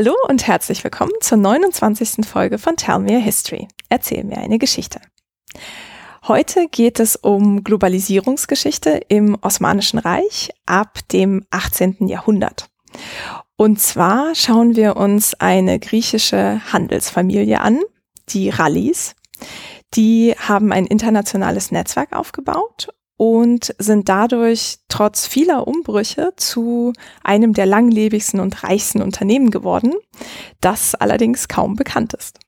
Hallo und herzlich willkommen zur 29. Folge von Tell Me a History. Erzähl mir eine Geschichte. Heute geht es um Globalisierungsgeschichte im Osmanischen Reich ab dem 18. Jahrhundert. Und zwar schauen wir uns eine griechische Handelsfamilie an, die Rallis. Die haben ein internationales Netzwerk aufgebaut und sind dadurch trotz vieler Umbrüche zu einem der langlebigsten und reichsten Unternehmen geworden, das allerdings kaum bekannt ist.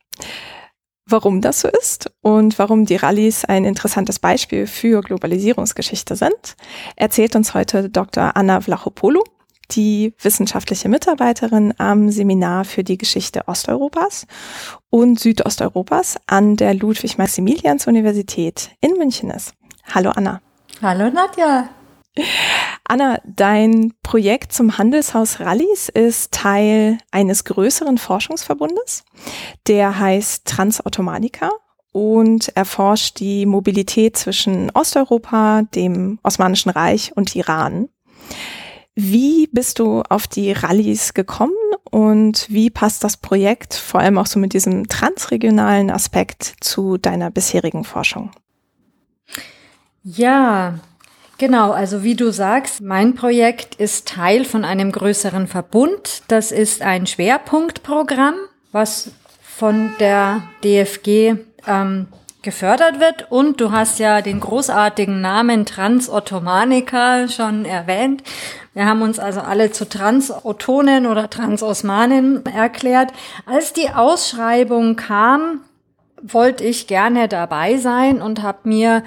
Warum das so ist und warum die Rallyes ein interessantes Beispiel für Globalisierungsgeschichte sind, erzählt uns heute Dr. Anna Vlachopoulou, die wissenschaftliche Mitarbeiterin am Seminar für die Geschichte Osteuropas und Südosteuropas an der Ludwig-Maximilians-Universität in München ist. Hallo Anna. Hallo Nadja. Anna, dein Projekt zum Handelshaus Rallis ist Teil eines größeren Forschungsverbundes, der heißt Transautomanica und erforscht die Mobilität zwischen Osteuropa, dem Osmanischen Reich und Iran. Wie bist du auf die Rallyes gekommen und wie passt das Projekt vor allem auch so mit diesem transregionalen Aspekt zu deiner bisherigen Forschung? Ja, genau. Also wie du sagst, mein Projekt ist Teil von einem größeren Verbund. Das ist ein Schwerpunktprogramm, was von der DFG ähm, gefördert wird. Und du hast ja den großartigen Namen Transottomanica schon erwähnt. Wir haben uns also alle zu Transottonen oder Transosmanen erklärt. Als die Ausschreibung kam, wollte ich gerne dabei sein und habe mir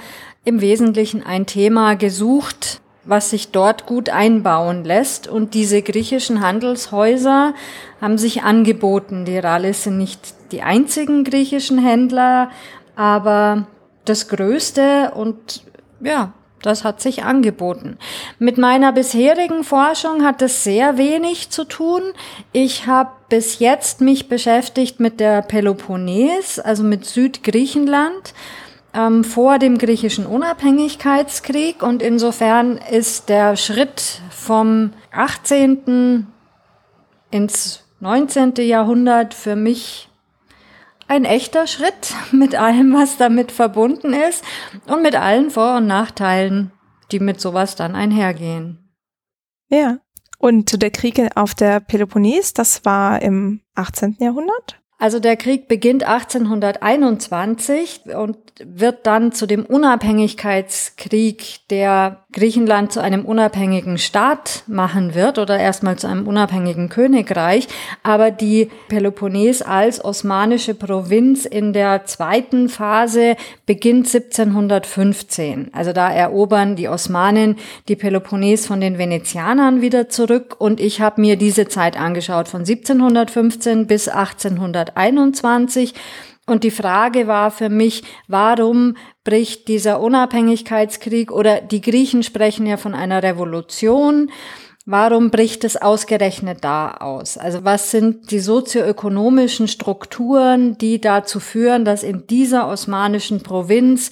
im Wesentlichen ein Thema gesucht, was sich dort gut einbauen lässt. Und diese griechischen Handelshäuser haben sich angeboten. Die Rallis sind nicht die einzigen griechischen Händler, aber das größte und ja, das hat sich angeboten. Mit meiner bisherigen Forschung hat es sehr wenig zu tun. Ich habe bis jetzt mich beschäftigt mit der Peloponnes, also mit Südgriechenland ähm, vor dem griechischen Unabhängigkeitskrieg und insofern ist der Schritt vom 18. ins 19. Jahrhundert für mich ein echter Schritt mit allem, was damit verbunden ist und mit allen Vor- und Nachteilen, die mit sowas dann einhergehen. Ja. Und der Krieg auf der Peloponnes, das war im 18. Jahrhundert? Also der Krieg beginnt 1821 und wird dann zu dem Unabhängigkeitskrieg, der Griechenland zu einem unabhängigen Staat machen wird oder erstmal zu einem unabhängigen Königreich. Aber die Peloponnes als osmanische Provinz in der zweiten Phase beginnt 1715. Also da erobern die Osmanen die Peloponnes von den Venezianern wieder zurück und ich habe mir diese Zeit angeschaut von 1715 bis 1800 1921. Und die Frage war für mich, warum bricht dieser Unabhängigkeitskrieg oder die Griechen sprechen ja von einer Revolution. Warum bricht es ausgerechnet da aus? Also was sind die sozioökonomischen Strukturen, die dazu führen, dass in dieser osmanischen Provinz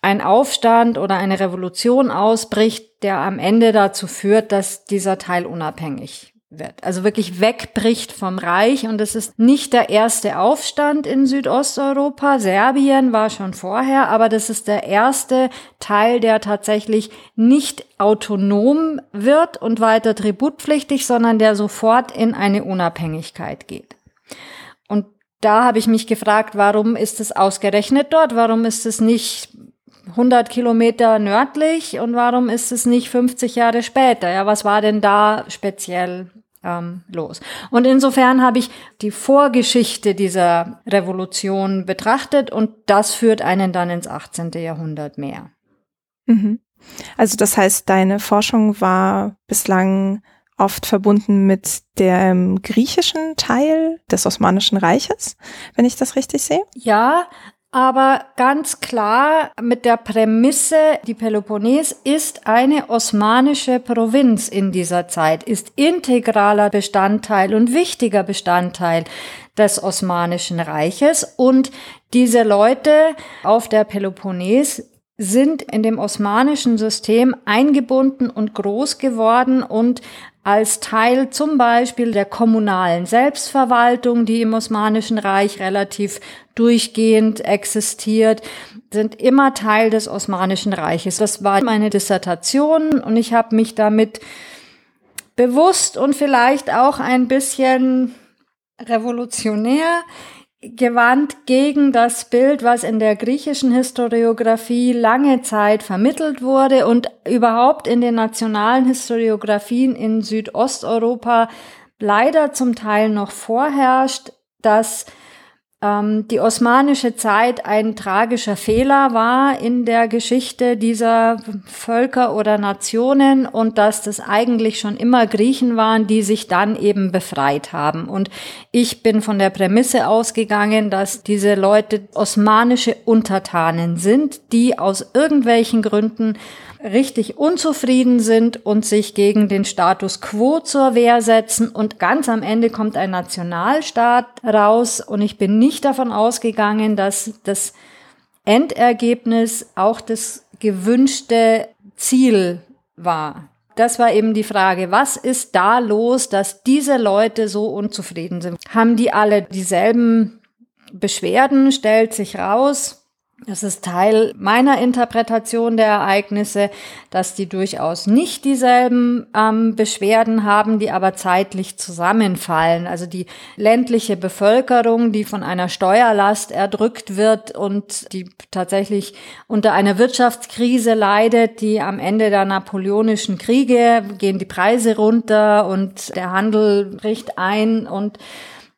ein Aufstand oder eine Revolution ausbricht, der am Ende dazu führt, dass dieser Teil unabhängig wird. Also wirklich wegbricht vom Reich. Und es ist nicht der erste Aufstand in Südosteuropa. Serbien war schon vorher, aber das ist der erste Teil, der tatsächlich nicht autonom wird und weiter tributpflichtig, sondern der sofort in eine Unabhängigkeit geht. Und da habe ich mich gefragt, warum ist es ausgerechnet dort? Warum ist es nicht 100 Kilometer nördlich und warum ist es nicht 50 Jahre später? Ja, was war denn da speziell ähm, los. Und insofern habe ich die Vorgeschichte dieser Revolution betrachtet und das führt einen dann ins 18. Jahrhundert mehr. Mhm. Also das heißt, deine Forschung war bislang oft verbunden mit dem griechischen Teil des Osmanischen Reiches, wenn ich das richtig sehe? Ja, aber ganz klar mit der Prämisse, die Peloponnes ist eine osmanische Provinz in dieser Zeit, ist integraler Bestandteil und wichtiger Bestandteil des Osmanischen Reiches. Und diese Leute auf der Peloponnes sind in dem osmanischen System eingebunden und groß geworden und als Teil zum Beispiel der kommunalen Selbstverwaltung, die im Osmanischen Reich relativ durchgehend existiert, sind immer Teil des Osmanischen Reiches. Das war meine Dissertation und ich habe mich damit bewusst und vielleicht auch ein bisschen revolutionär gewandt gegen das Bild, was in der griechischen Historiographie lange Zeit vermittelt wurde und überhaupt in den nationalen Historiographien in Südosteuropa leider zum Teil noch vorherrscht, dass ähm, die osmanische Zeit ein tragischer Fehler war in der Geschichte dieser Völker oder Nationen und dass das eigentlich schon immer Griechen waren, die sich dann eben befreit haben. Und ich bin von der Prämisse ausgegangen, dass diese Leute osmanische Untertanen sind, die aus irgendwelchen Gründen richtig unzufrieden sind und sich gegen den Status quo zur Wehr setzen und ganz am Ende kommt ein Nationalstaat raus und ich bin nicht davon ausgegangen, dass das Endergebnis auch das gewünschte Ziel war. Das war eben die Frage, was ist da los, dass diese Leute so unzufrieden sind? Haben die alle dieselben Beschwerden? Stellt sich raus, es ist Teil meiner Interpretation der Ereignisse, dass die durchaus nicht dieselben ähm, Beschwerden haben, die aber zeitlich zusammenfallen. Also die ländliche Bevölkerung, die von einer Steuerlast erdrückt wird und die tatsächlich unter einer Wirtschaftskrise leidet, die am Ende der napoleonischen Kriege gehen die Preise runter und der Handel bricht ein und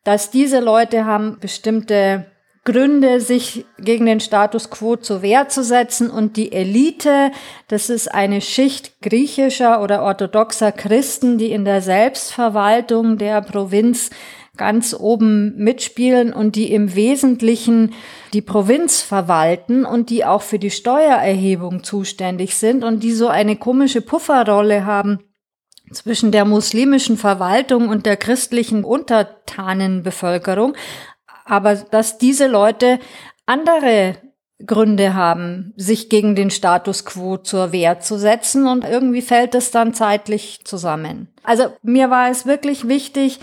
dass diese Leute haben bestimmte Gründe, sich gegen den Status quo zur Wehr zu setzen. Und die Elite, das ist eine Schicht griechischer oder orthodoxer Christen, die in der Selbstverwaltung der Provinz ganz oben mitspielen und die im Wesentlichen die Provinz verwalten und die auch für die Steuererhebung zuständig sind und die so eine komische Pufferrolle haben zwischen der muslimischen Verwaltung und der christlichen Untertanenbevölkerung, aber dass diese Leute andere Gründe haben, sich gegen den Status quo zur Wehr zu setzen und irgendwie fällt es dann zeitlich zusammen. Also mir war es wirklich wichtig,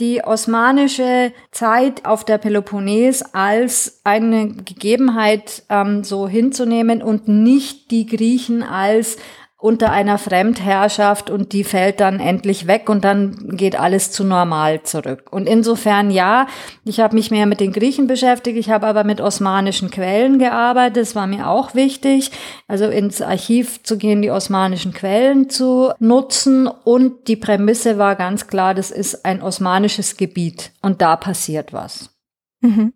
die osmanische Zeit auf der Peloponnes als eine Gegebenheit ähm, so hinzunehmen und nicht die Griechen als unter einer Fremdherrschaft und die fällt dann endlich weg und dann geht alles zu normal zurück. Und insofern ja, ich habe mich mehr mit den Griechen beschäftigt, ich habe aber mit osmanischen Quellen gearbeitet, das war mir auch wichtig, also ins Archiv zu gehen, die osmanischen Quellen zu nutzen und die Prämisse war ganz klar, das ist ein osmanisches Gebiet und da passiert was. Mhm.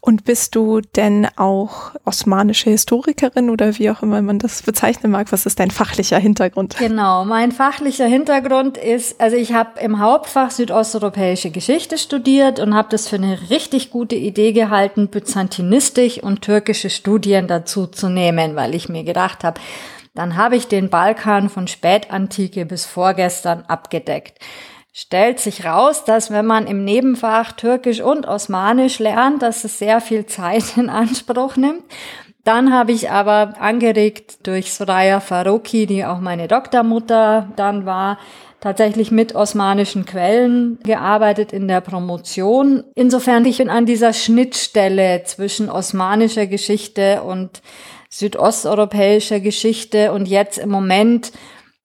Und bist du denn auch osmanische Historikerin oder wie auch immer man das bezeichnen mag? Was ist dein fachlicher Hintergrund? Genau, mein fachlicher Hintergrund ist, also ich habe im Hauptfach südosteuropäische Geschichte studiert und habe das für eine richtig gute Idee gehalten, Byzantinistik und türkische Studien dazu zu nehmen, weil ich mir gedacht habe, dann habe ich den Balkan von Spätantike bis vorgestern abgedeckt stellt sich raus, dass wenn man im Nebenfach Türkisch und Osmanisch lernt, dass es sehr viel Zeit in Anspruch nimmt. Dann habe ich aber angeregt durch Soraya Faroki, die auch meine Doktormutter dann war, tatsächlich mit osmanischen Quellen gearbeitet in der Promotion. Insofern ich bin an dieser Schnittstelle zwischen osmanischer Geschichte und südosteuropäischer Geschichte und jetzt im Moment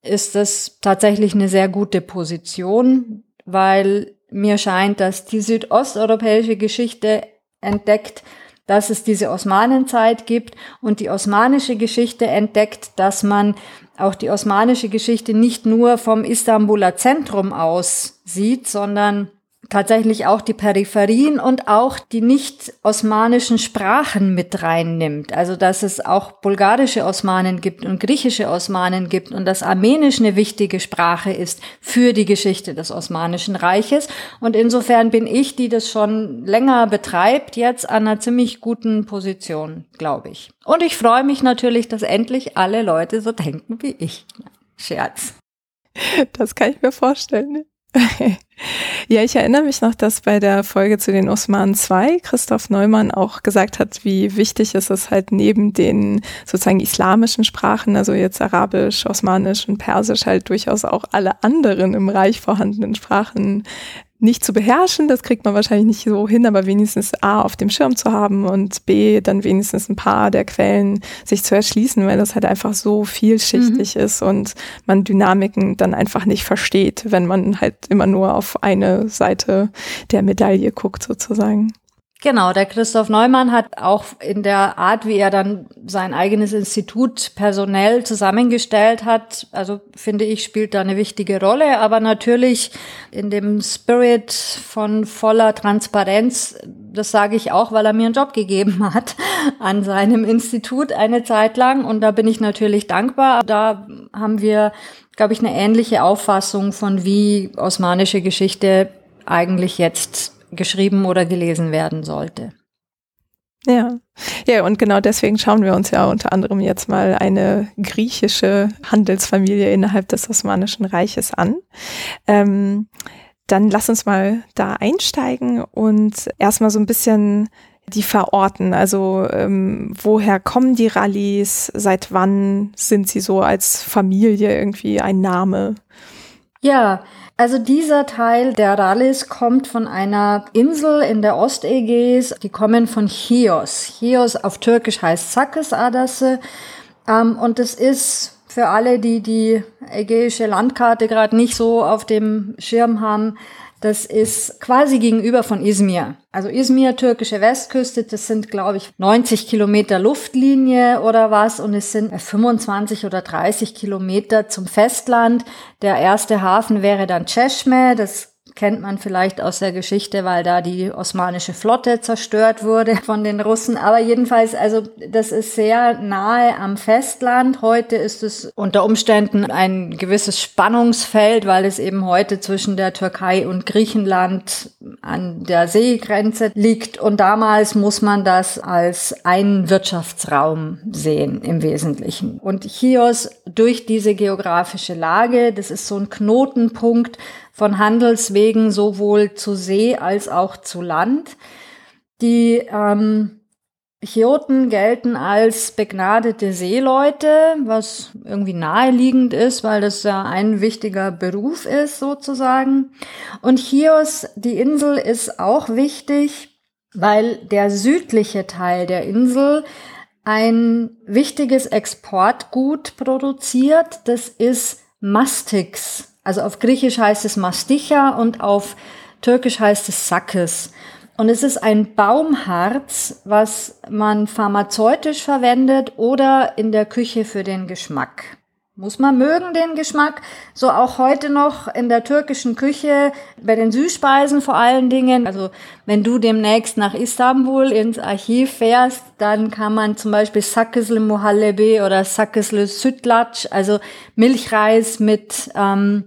ist das tatsächlich eine sehr gute Position, weil mir scheint, dass die südosteuropäische Geschichte entdeckt, dass es diese Osmanenzeit gibt und die osmanische Geschichte entdeckt, dass man auch die osmanische Geschichte nicht nur vom Istanbuler Zentrum aus sieht, sondern tatsächlich auch die Peripherien und auch die nicht osmanischen Sprachen mit reinnimmt. Also dass es auch bulgarische Osmanen gibt und griechische Osmanen gibt und dass Armenisch eine wichtige Sprache ist für die Geschichte des Osmanischen Reiches. Und insofern bin ich, die das schon länger betreibt, jetzt an einer ziemlich guten Position, glaube ich. Und ich freue mich natürlich, dass endlich alle Leute so denken wie ich. Scherz. Das kann ich mir vorstellen. ja, ich erinnere mich noch, dass bei der Folge zu den Osmanen 2 Christoph Neumann auch gesagt hat, wie wichtig es ist, halt neben den sozusagen islamischen Sprachen, also jetzt Arabisch, Osmanisch und Persisch, halt durchaus auch alle anderen im Reich vorhandenen Sprachen nicht zu beherrschen, das kriegt man wahrscheinlich nicht so hin, aber wenigstens A auf dem Schirm zu haben und B dann wenigstens ein paar der Quellen sich zu erschließen, weil das halt einfach so vielschichtig mhm. ist und man Dynamiken dann einfach nicht versteht, wenn man halt immer nur auf eine Seite der Medaille guckt sozusagen. Genau, der Christoph Neumann hat auch in der Art, wie er dann sein eigenes Institut personell zusammengestellt hat, also finde ich, spielt da eine wichtige Rolle, aber natürlich in dem Spirit von voller Transparenz, das sage ich auch, weil er mir einen Job gegeben hat an seinem Institut eine Zeit lang und da bin ich natürlich dankbar. Da haben wir, glaube ich, eine ähnliche Auffassung von wie osmanische Geschichte eigentlich jetzt geschrieben oder gelesen werden sollte. Ja, ja, und genau deswegen schauen wir uns ja unter anderem jetzt mal eine griechische Handelsfamilie innerhalb des Osmanischen Reiches an. Ähm, dann lass uns mal da einsteigen und erstmal so ein bisschen die verorten. Also ähm, woher kommen die Rallyes? Seit wann sind sie so als Familie irgendwie ein Name? Ja, also dieser Teil der Rallis kommt von einer Insel in der Ostägäis. Die kommen von Chios. Chios auf Türkisch heißt Sakis Adası. Ähm, und es ist für alle, die die ägäische Landkarte gerade nicht so auf dem Schirm haben, das ist quasi gegenüber von Izmir. Also Izmir, türkische Westküste, das sind, glaube ich, 90 Kilometer Luftlinie oder was. Und es sind 25 oder 30 Kilometer zum Festland. Der erste Hafen wäre dann Cheshme. Das kennt man vielleicht aus der Geschichte, weil da die osmanische Flotte zerstört wurde von den Russen. Aber jedenfalls, also das ist sehr nahe am Festland. Heute ist es unter Umständen ein gewisses Spannungsfeld, weil es eben heute zwischen der Türkei und Griechenland an der Seegrenze liegt. Und damals muss man das als einen Wirtschaftsraum sehen im Wesentlichen. Und Chios durch diese geografische Lage, das ist so ein Knotenpunkt, von Handelswegen sowohl zu See als auch zu Land. Die ähm, Chioten gelten als begnadete Seeleute, was irgendwie naheliegend ist, weil das ja ein wichtiger Beruf ist sozusagen. Und Chios, die Insel, ist auch wichtig, weil der südliche Teil der Insel ein wichtiges Exportgut produziert. Das ist Mastix. Also auf Griechisch heißt es Masticha und auf Türkisch heißt es Sakkes. Und es ist ein Baumharz, was man pharmazeutisch verwendet oder in der Küche für den Geschmack. Muss man mögen den Geschmack. So auch heute noch in der türkischen Küche, bei den Süßspeisen vor allen Dingen. Also wenn du demnächst nach Istanbul ins Archiv fährst, dann kann man zum Beispiel Sakisle Muhallebi oder Sakisle Sütlaç, also Milchreis mit ähm,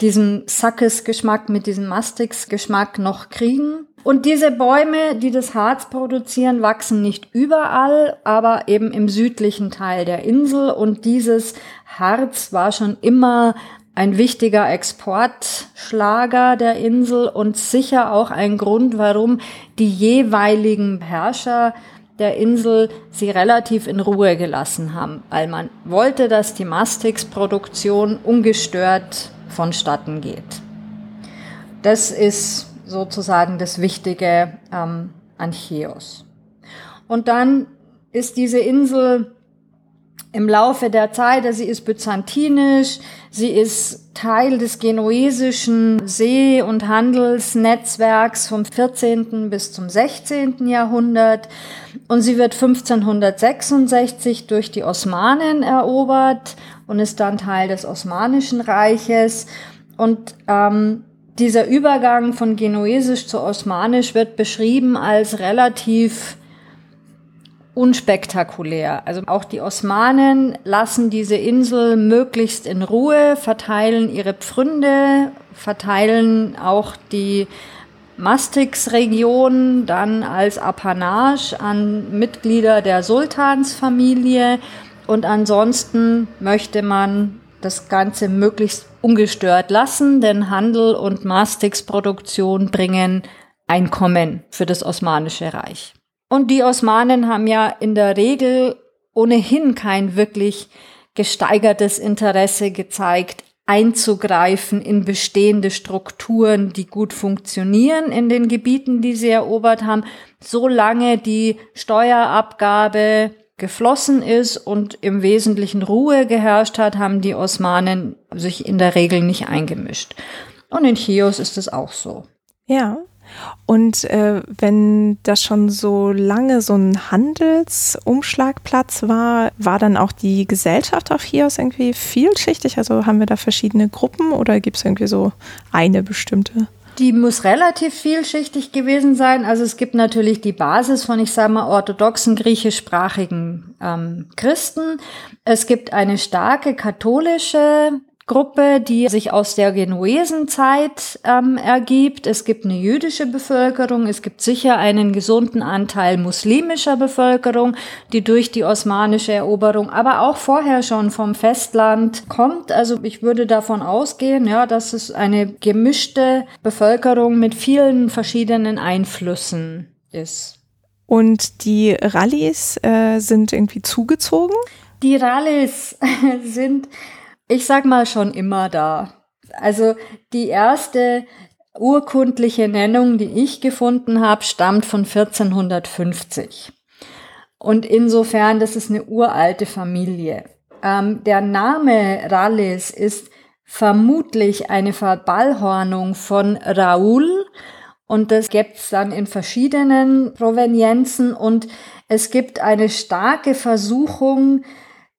diesem Sakis-Geschmack, mit diesem Mastix-Geschmack noch kriegen. Und diese Bäume, die das Harz produzieren, wachsen nicht überall, aber eben im südlichen Teil der Insel. Und dieses Harz war schon immer ein wichtiger Exportschlager der Insel und sicher auch ein Grund, warum die jeweiligen Herrscher der Insel sie relativ in Ruhe gelassen haben, weil man wollte, dass die Mastix-Produktion ungestört vonstatten geht. Das ist sozusagen das Wichtige ähm, an Chios. Und dann ist diese Insel im Laufe der Zeit, sie ist byzantinisch, sie ist Teil des genuesischen See- und Handelsnetzwerks vom 14. bis zum 16. Jahrhundert und sie wird 1566 durch die Osmanen erobert und ist dann Teil des Osmanischen Reiches und ähm, dieser Übergang von Genuesisch zu Osmanisch wird beschrieben als relativ unspektakulär. Also auch die Osmanen lassen diese Insel möglichst in Ruhe, verteilen ihre Pfründe, verteilen auch die Mastix-Region dann als Apanage an Mitglieder der Sultansfamilie und ansonsten möchte man das Ganze möglichst ungestört lassen, denn Handel und Mastixproduktion bringen Einkommen für das Osmanische Reich. Und die Osmanen haben ja in der Regel ohnehin kein wirklich gesteigertes Interesse gezeigt, einzugreifen in bestehende Strukturen, die gut funktionieren in den Gebieten, die sie erobert haben, solange die Steuerabgabe geflossen ist und im Wesentlichen Ruhe geherrscht hat, haben die Osmanen sich in der Regel nicht eingemischt. Und in Chios ist es auch so. Ja. Und äh, wenn das schon so lange so ein Handelsumschlagplatz war, war dann auch die Gesellschaft auf Chios irgendwie vielschichtig? Also haben wir da verschiedene Gruppen oder gibt es irgendwie so eine bestimmte? Die muss relativ vielschichtig gewesen sein. Also es gibt natürlich die Basis von, ich sage mal, orthodoxen griechischsprachigen ähm, Christen. Es gibt eine starke katholische Gruppe, die sich aus der Genuesenzeit ähm, ergibt. Es gibt eine jüdische Bevölkerung, es gibt sicher einen gesunden Anteil muslimischer Bevölkerung, die durch die osmanische Eroberung, aber auch vorher schon vom Festland kommt. Also ich würde davon ausgehen, ja, dass es eine gemischte Bevölkerung mit vielen verschiedenen Einflüssen ist. Und die Rallis äh, sind irgendwie zugezogen? Die Rallis sind ich sag mal schon immer da. Also die erste urkundliche Nennung, die ich gefunden habe, stammt von 1450. Und insofern, das ist eine uralte Familie. Ähm, der Name Rallis ist vermutlich eine Verballhornung von Raoul. Und das gibt es dann in verschiedenen Provenienzen. Und es gibt eine starke Versuchung,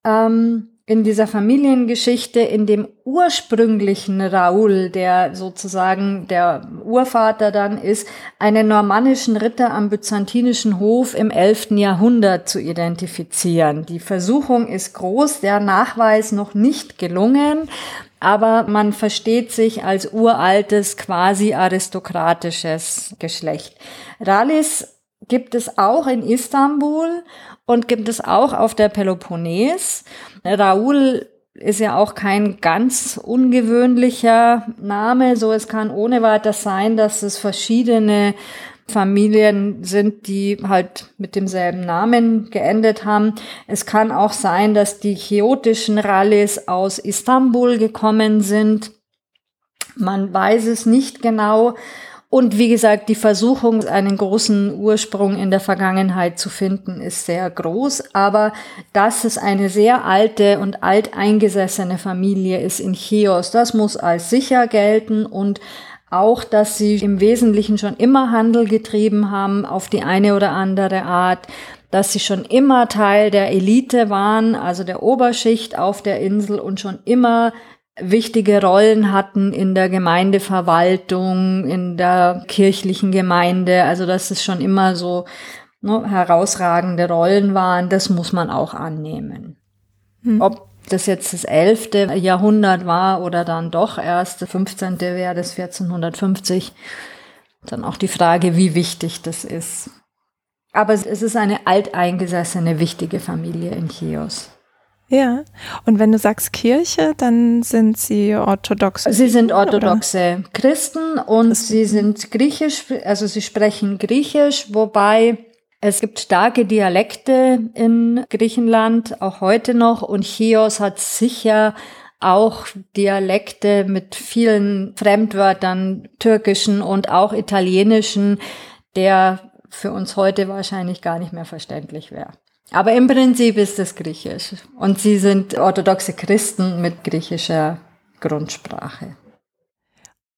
ähm, in dieser Familiengeschichte, in dem ursprünglichen Raoul, der sozusagen der Urvater dann ist, einen normannischen Ritter am byzantinischen Hof im 11. Jahrhundert zu identifizieren. Die Versuchung ist groß, der Nachweis noch nicht gelungen, aber man versteht sich als uraltes, quasi aristokratisches Geschlecht. Rallis gibt es auch in Istanbul und gibt es auch auf der Peloponnes. Raoul ist ja auch kein ganz ungewöhnlicher Name, so es kann ohne weiteres sein, dass es verschiedene Familien sind, die halt mit demselben Namen geendet haben. Es kann auch sein, dass die chiotischen Rallis aus Istanbul gekommen sind. Man weiß es nicht genau. Und wie gesagt, die Versuchung, einen großen Ursprung in der Vergangenheit zu finden, ist sehr groß. Aber dass es eine sehr alte und alteingesessene Familie ist in Chios, das muss als sicher gelten und auch, dass sie im Wesentlichen schon immer Handel getrieben haben auf die eine oder andere Art, dass sie schon immer Teil der Elite waren, also der Oberschicht auf der Insel und schon immer wichtige Rollen hatten in der Gemeindeverwaltung, in der kirchlichen Gemeinde. Also dass es schon immer so ne, herausragende Rollen waren, das muss man auch annehmen. Hm. Ob das jetzt das 11. Jahrhundert war oder dann doch erst das 15. wäre das 1450, dann auch die Frage, wie wichtig das ist. Aber es ist eine alteingesessene, wichtige Familie in Chios. Ja, und wenn du sagst Kirche, dann sind sie orthodox. Sie sind orthodoxe oder? Christen und Christen. sie sind griechisch, also sie sprechen griechisch, wobei es gibt starke Dialekte in Griechenland, auch heute noch, und Chios hat sicher auch Dialekte mit vielen Fremdwörtern, türkischen und auch italienischen, der für uns heute wahrscheinlich gar nicht mehr verständlich wäre. Aber im Prinzip ist es Griechisch. Und sie sind orthodoxe Christen mit griechischer Grundsprache.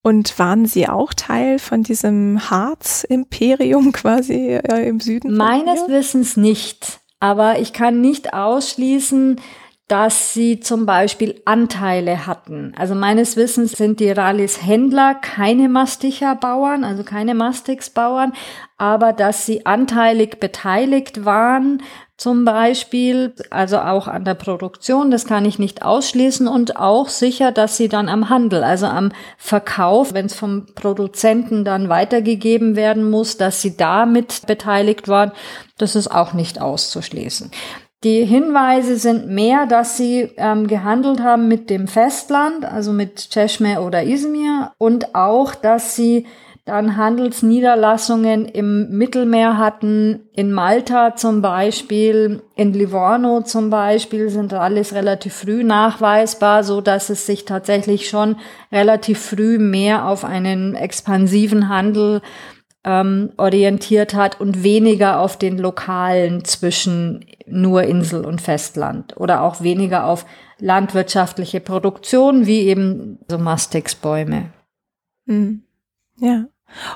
Und waren Sie auch Teil von diesem Harz-Imperium quasi äh, im Süden? Meines Wissens nicht. Aber ich kann nicht ausschließen, dass sie zum Beispiel Anteile hatten. Also meines Wissens sind die Rallis Händler keine Masticherbauern, also keine Mastixbauern, aber dass sie anteilig beteiligt waren zum Beispiel, also auch an der Produktion, das kann ich nicht ausschließen und auch sicher, dass sie dann am Handel, also am Verkauf, wenn es vom Produzenten dann weitergegeben werden muss, dass sie damit beteiligt waren, das ist auch nicht auszuschließen. Die Hinweise sind mehr, dass sie ähm, gehandelt haben mit dem Festland, also mit Cheshme oder Izmir, und auch, dass sie dann Handelsniederlassungen im Mittelmeer hatten, in Malta zum Beispiel, in Livorno zum Beispiel, sind alles relativ früh nachweisbar, so dass es sich tatsächlich schon relativ früh mehr auf einen expansiven Handel ähm, orientiert hat und weniger auf den lokalen zwischen nur Insel und Festland oder auch weniger auf landwirtschaftliche Produktion wie eben so Mastixbäume. Mhm. Ja.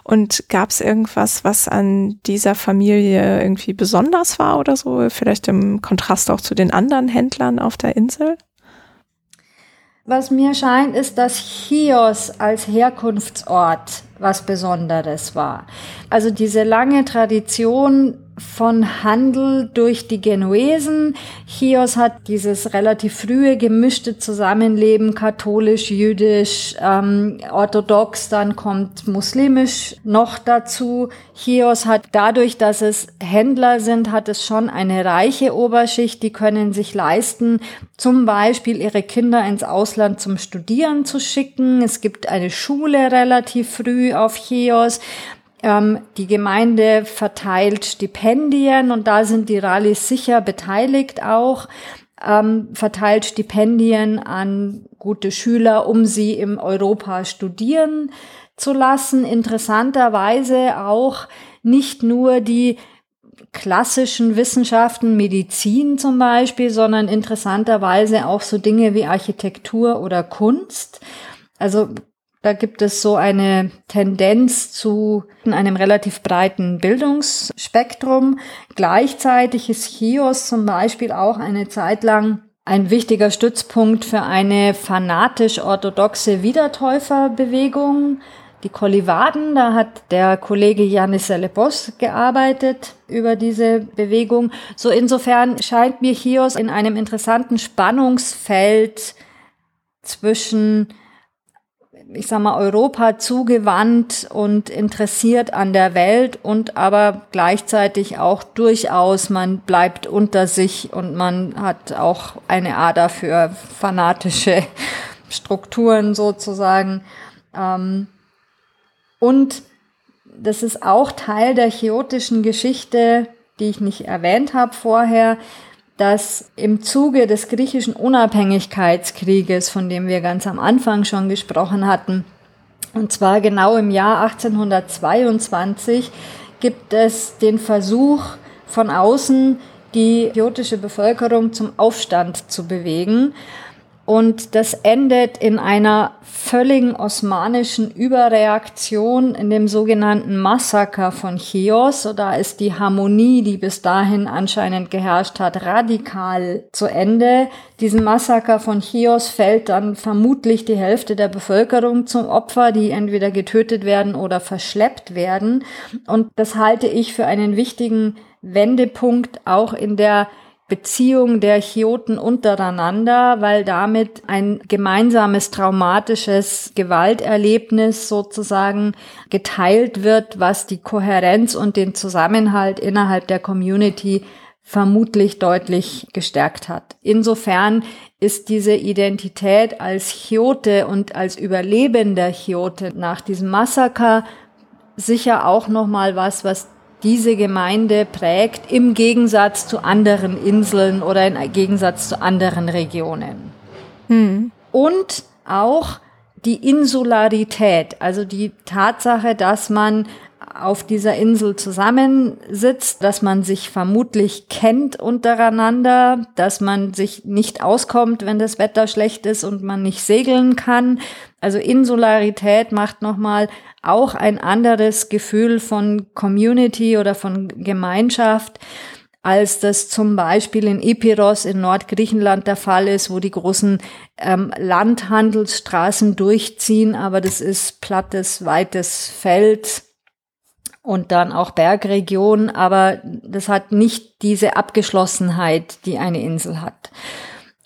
Und gab es irgendwas, was an dieser Familie irgendwie besonders war oder so? Vielleicht im Kontrast auch zu den anderen Händlern auf der Insel? Was mir scheint, ist, dass Chios als Herkunftsort was Besonderes war. Also diese lange Tradition von Handel durch die Genuesen. Chios hat dieses relativ frühe gemischte Zusammenleben, katholisch, jüdisch, ähm, orthodox, dann kommt muslimisch noch dazu. Chios hat dadurch, dass es Händler sind, hat es schon eine reiche Oberschicht, die können sich leisten, zum Beispiel ihre Kinder ins Ausland zum Studieren zu schicken. Es gibt eine Schule relativ früh auf Chios. Ähm, die Gemeinde verteilt Stipendien und da sind die Rallyes sicher beteiligt auch, ähm, verteilt Stipendien an gute Schüler, um sie im Europa studieren zu lassen. Interessanterweise auch nicht nur die klassischen Wissenschaften, Medizin zum Beispiel, sondern interessanterweise auch so Dinge wie Architektur oder Kunst. Also da gibt es so eine Tendenz zu einem relativ breiten Bildungsspektrum. Gleichzeitig ist Chios zum Beispiel auch eine Zeit lang ein wichtiger Stützpunkt für eine fanatisch-orthodoxe Wiedertäuferbewegung. Die Kolivaden, da hat der Kollege Janis Selepos gearbeitet über diese Bewegung. So insofern scheint mir Chios in einem interessanten Spannungsfeld zwischen ich sag mal, Europa zugewandt und interessiert an der Welt und aber gleichzeitig auch durchaus, man bleibt unter sich und man hat auch eine Ader für fanatische Strukturen sozusagen. Ähm, und das ist auch Teil der chaotischen Geschichte, die ich nicht erwähnt habe vorher, dass im Zuge des griechischen Unabhängigkeitskrieges, von dem wir ganz am Anfang schon gesprochen hatten, und zwar genau im Jahr 1822, gibt es den Versuch von außen, die idiotische Bevölkerung zum Aufstand zu bewegen. Und das endet in einer völligen osmanischen Überreaktion in dem sogenannten Massaker von Chios. So da ist die Harmonie, die bis dahin anscheinend geherrscht hat, radikal zu Ende. Diesem Massaker von Chios fällt dann vermutlich die Hälfte der Bevölkerung zum Opfer, die entweder getötet werden oder verschleppt werden. Und das halte ich für einen wichtigen Wendepunkt auch in der Beziehung der Chioten untereinander, weil damit ein gemeinsames traumatisches Gewalterlebnis sozusagen geteilt wird, was die Kohärenz und den Zusammenhalt innerhalb der Community vermutlich deutlich gestärkt hat. Insofern ist diese Identität als Chiote und als überlebender Chiote nach diesem Massaker sicher auch nochmal was, was diese Gemeinde prägt im Gegensatz zu anderen Inseln oder im Gegensatz zu anderen Regionen. Hm. Und auch die Insularität, also die Tatsache, dass man auf dieser Insel zusammensitzt, dass man sich vermutlich kennt untereinander, dass man sich nicht auskommt, wenn das Wetter schlecht ist und man nicht segeln kann. Also Insularität macht nochmal auch ein anderes Gefühl von Community oder von Gemeinschaft, als das zum Beispiel in Epiros in Nordgriechenland der Fall ist, wo die großen ähm, Landhandelsstraßen durchziehen, aber das ist plattes, weites Feld und dann auch Bergregion, aber das hat nicht diese Abgeschlossenheit, die eine Insel hat.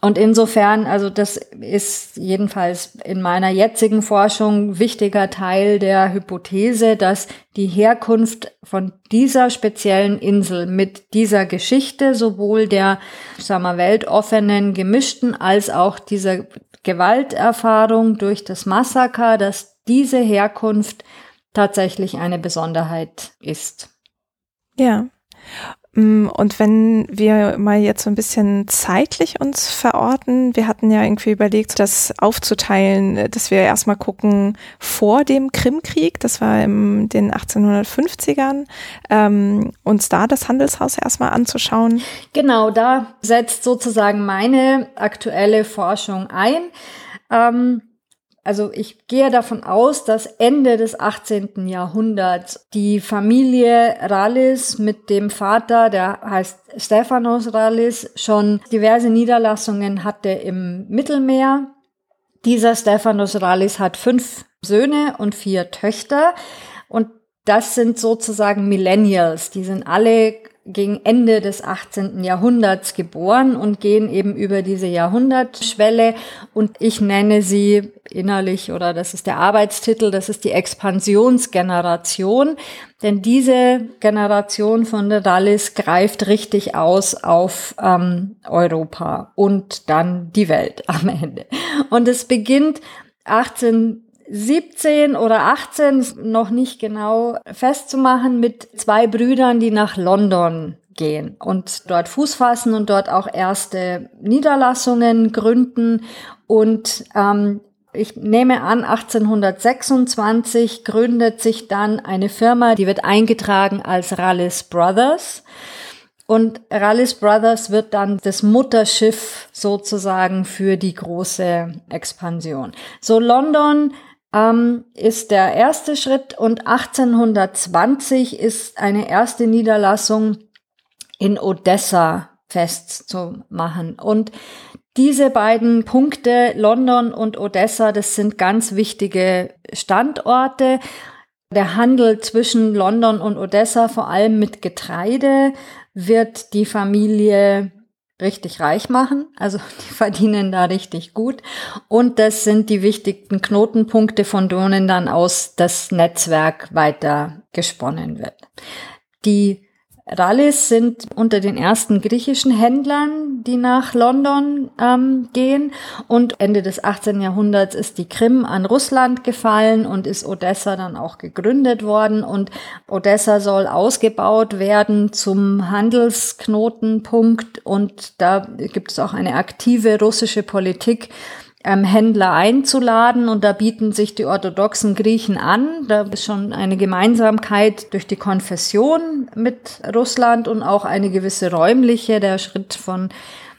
Und insofern, also das ist jedenfalls in meiner jetzigen Forschung wichtiger Teil der Hypothese, dass die Herkunft von dieser speziellen Insel mit dieser Geschichte sowohl der, sagen wir, weltoffenen, gemischten als auch dieser Gewalterfahrung durch das Massaker, dass diese Herkunft tatsächlich eine Besonderheit ist. Ja. Mm, und wenn wir mal jetzt so ein bisschen zeitlich uns verorten, wir hatten ja irgendwie überlegt, das aufzuteilen, dass wir erstmal gucken vor dem Krimkrieg, das war in den 1850ern, ähm, uns da das Handelshaus erstmal anzuschauen. Genau, da setzt sozusagen meine aktuelle Forschung ein. Ähm, also ich gehe davon aus, dass Ende des 18. Jahrhunderts die Familie Rallis mit dem Vater, der heißt Stephanos Rallis, schon diverse Niederlassungen hatte im Mittelmeer. Dieser Stephanos Rallis hat fünf Söhne und vier Töchter und das sind sozusagen Millennials. Die sind alle gegen Ende des 18. Jahrhunderts geboren und gehen eben über diese Jahrhundertschwelle und ich nenne sie innerlich oder das ist der Arbeitstitel, das ist die Expansionsgeneration, denn diese Generation von Dallis greift richtig aus auf ähm, Europa und dann die Welt am Ende. Und es beginnt 18 17 oder 18, noch nicht genau festzumachen, mit zwei Brüdern, die nach London gehen und dort Fuß fassen und dort auch erste Niederlassungen gründen. Und ähm, ich nehme an, 1826 gründet sich dann eine Firma, die wird eingetragen als Rallis Brothers. Und Rallis Brothers wird dann das Mutterschiff sozusagen für die große Expansion. So London ähm, ist der erste Schritt und 1820 ist eine erste Niederlassung in Odessa festzumachen. Und diese beiden Punkte, London und Odessa, das sind ganz wichtige Standorte. Der Handel zwischen London und Odessa, vor allem mit Getreide, wird die Familie richtig reich machen. Also die verdienen da richtig gut. Und das sind die wichtigsten Knotenpunkte, von denen dann aus das Netzwerk weiter gesponnen wird. Die Rallis sind unter den ersten griechischen Händlern, die nach London ähm, gehen. Und Ende des 18. Jahrhunderts ist die Krim an Russland gefallen und ist Odessa dann auch gegründet worden. Und Odessa soll ausgebaut werden zum Handelsknotenpunkt. Und da gibt es auch eine aktive russische Politik, ähm, Händler einzuladen und da bieten sich die orthodoxen Griechen an. Da ist schon eine Gemeinsamkeit durch die Konfession mit Russland und auch eine gewisse räumliche. Der Schritt von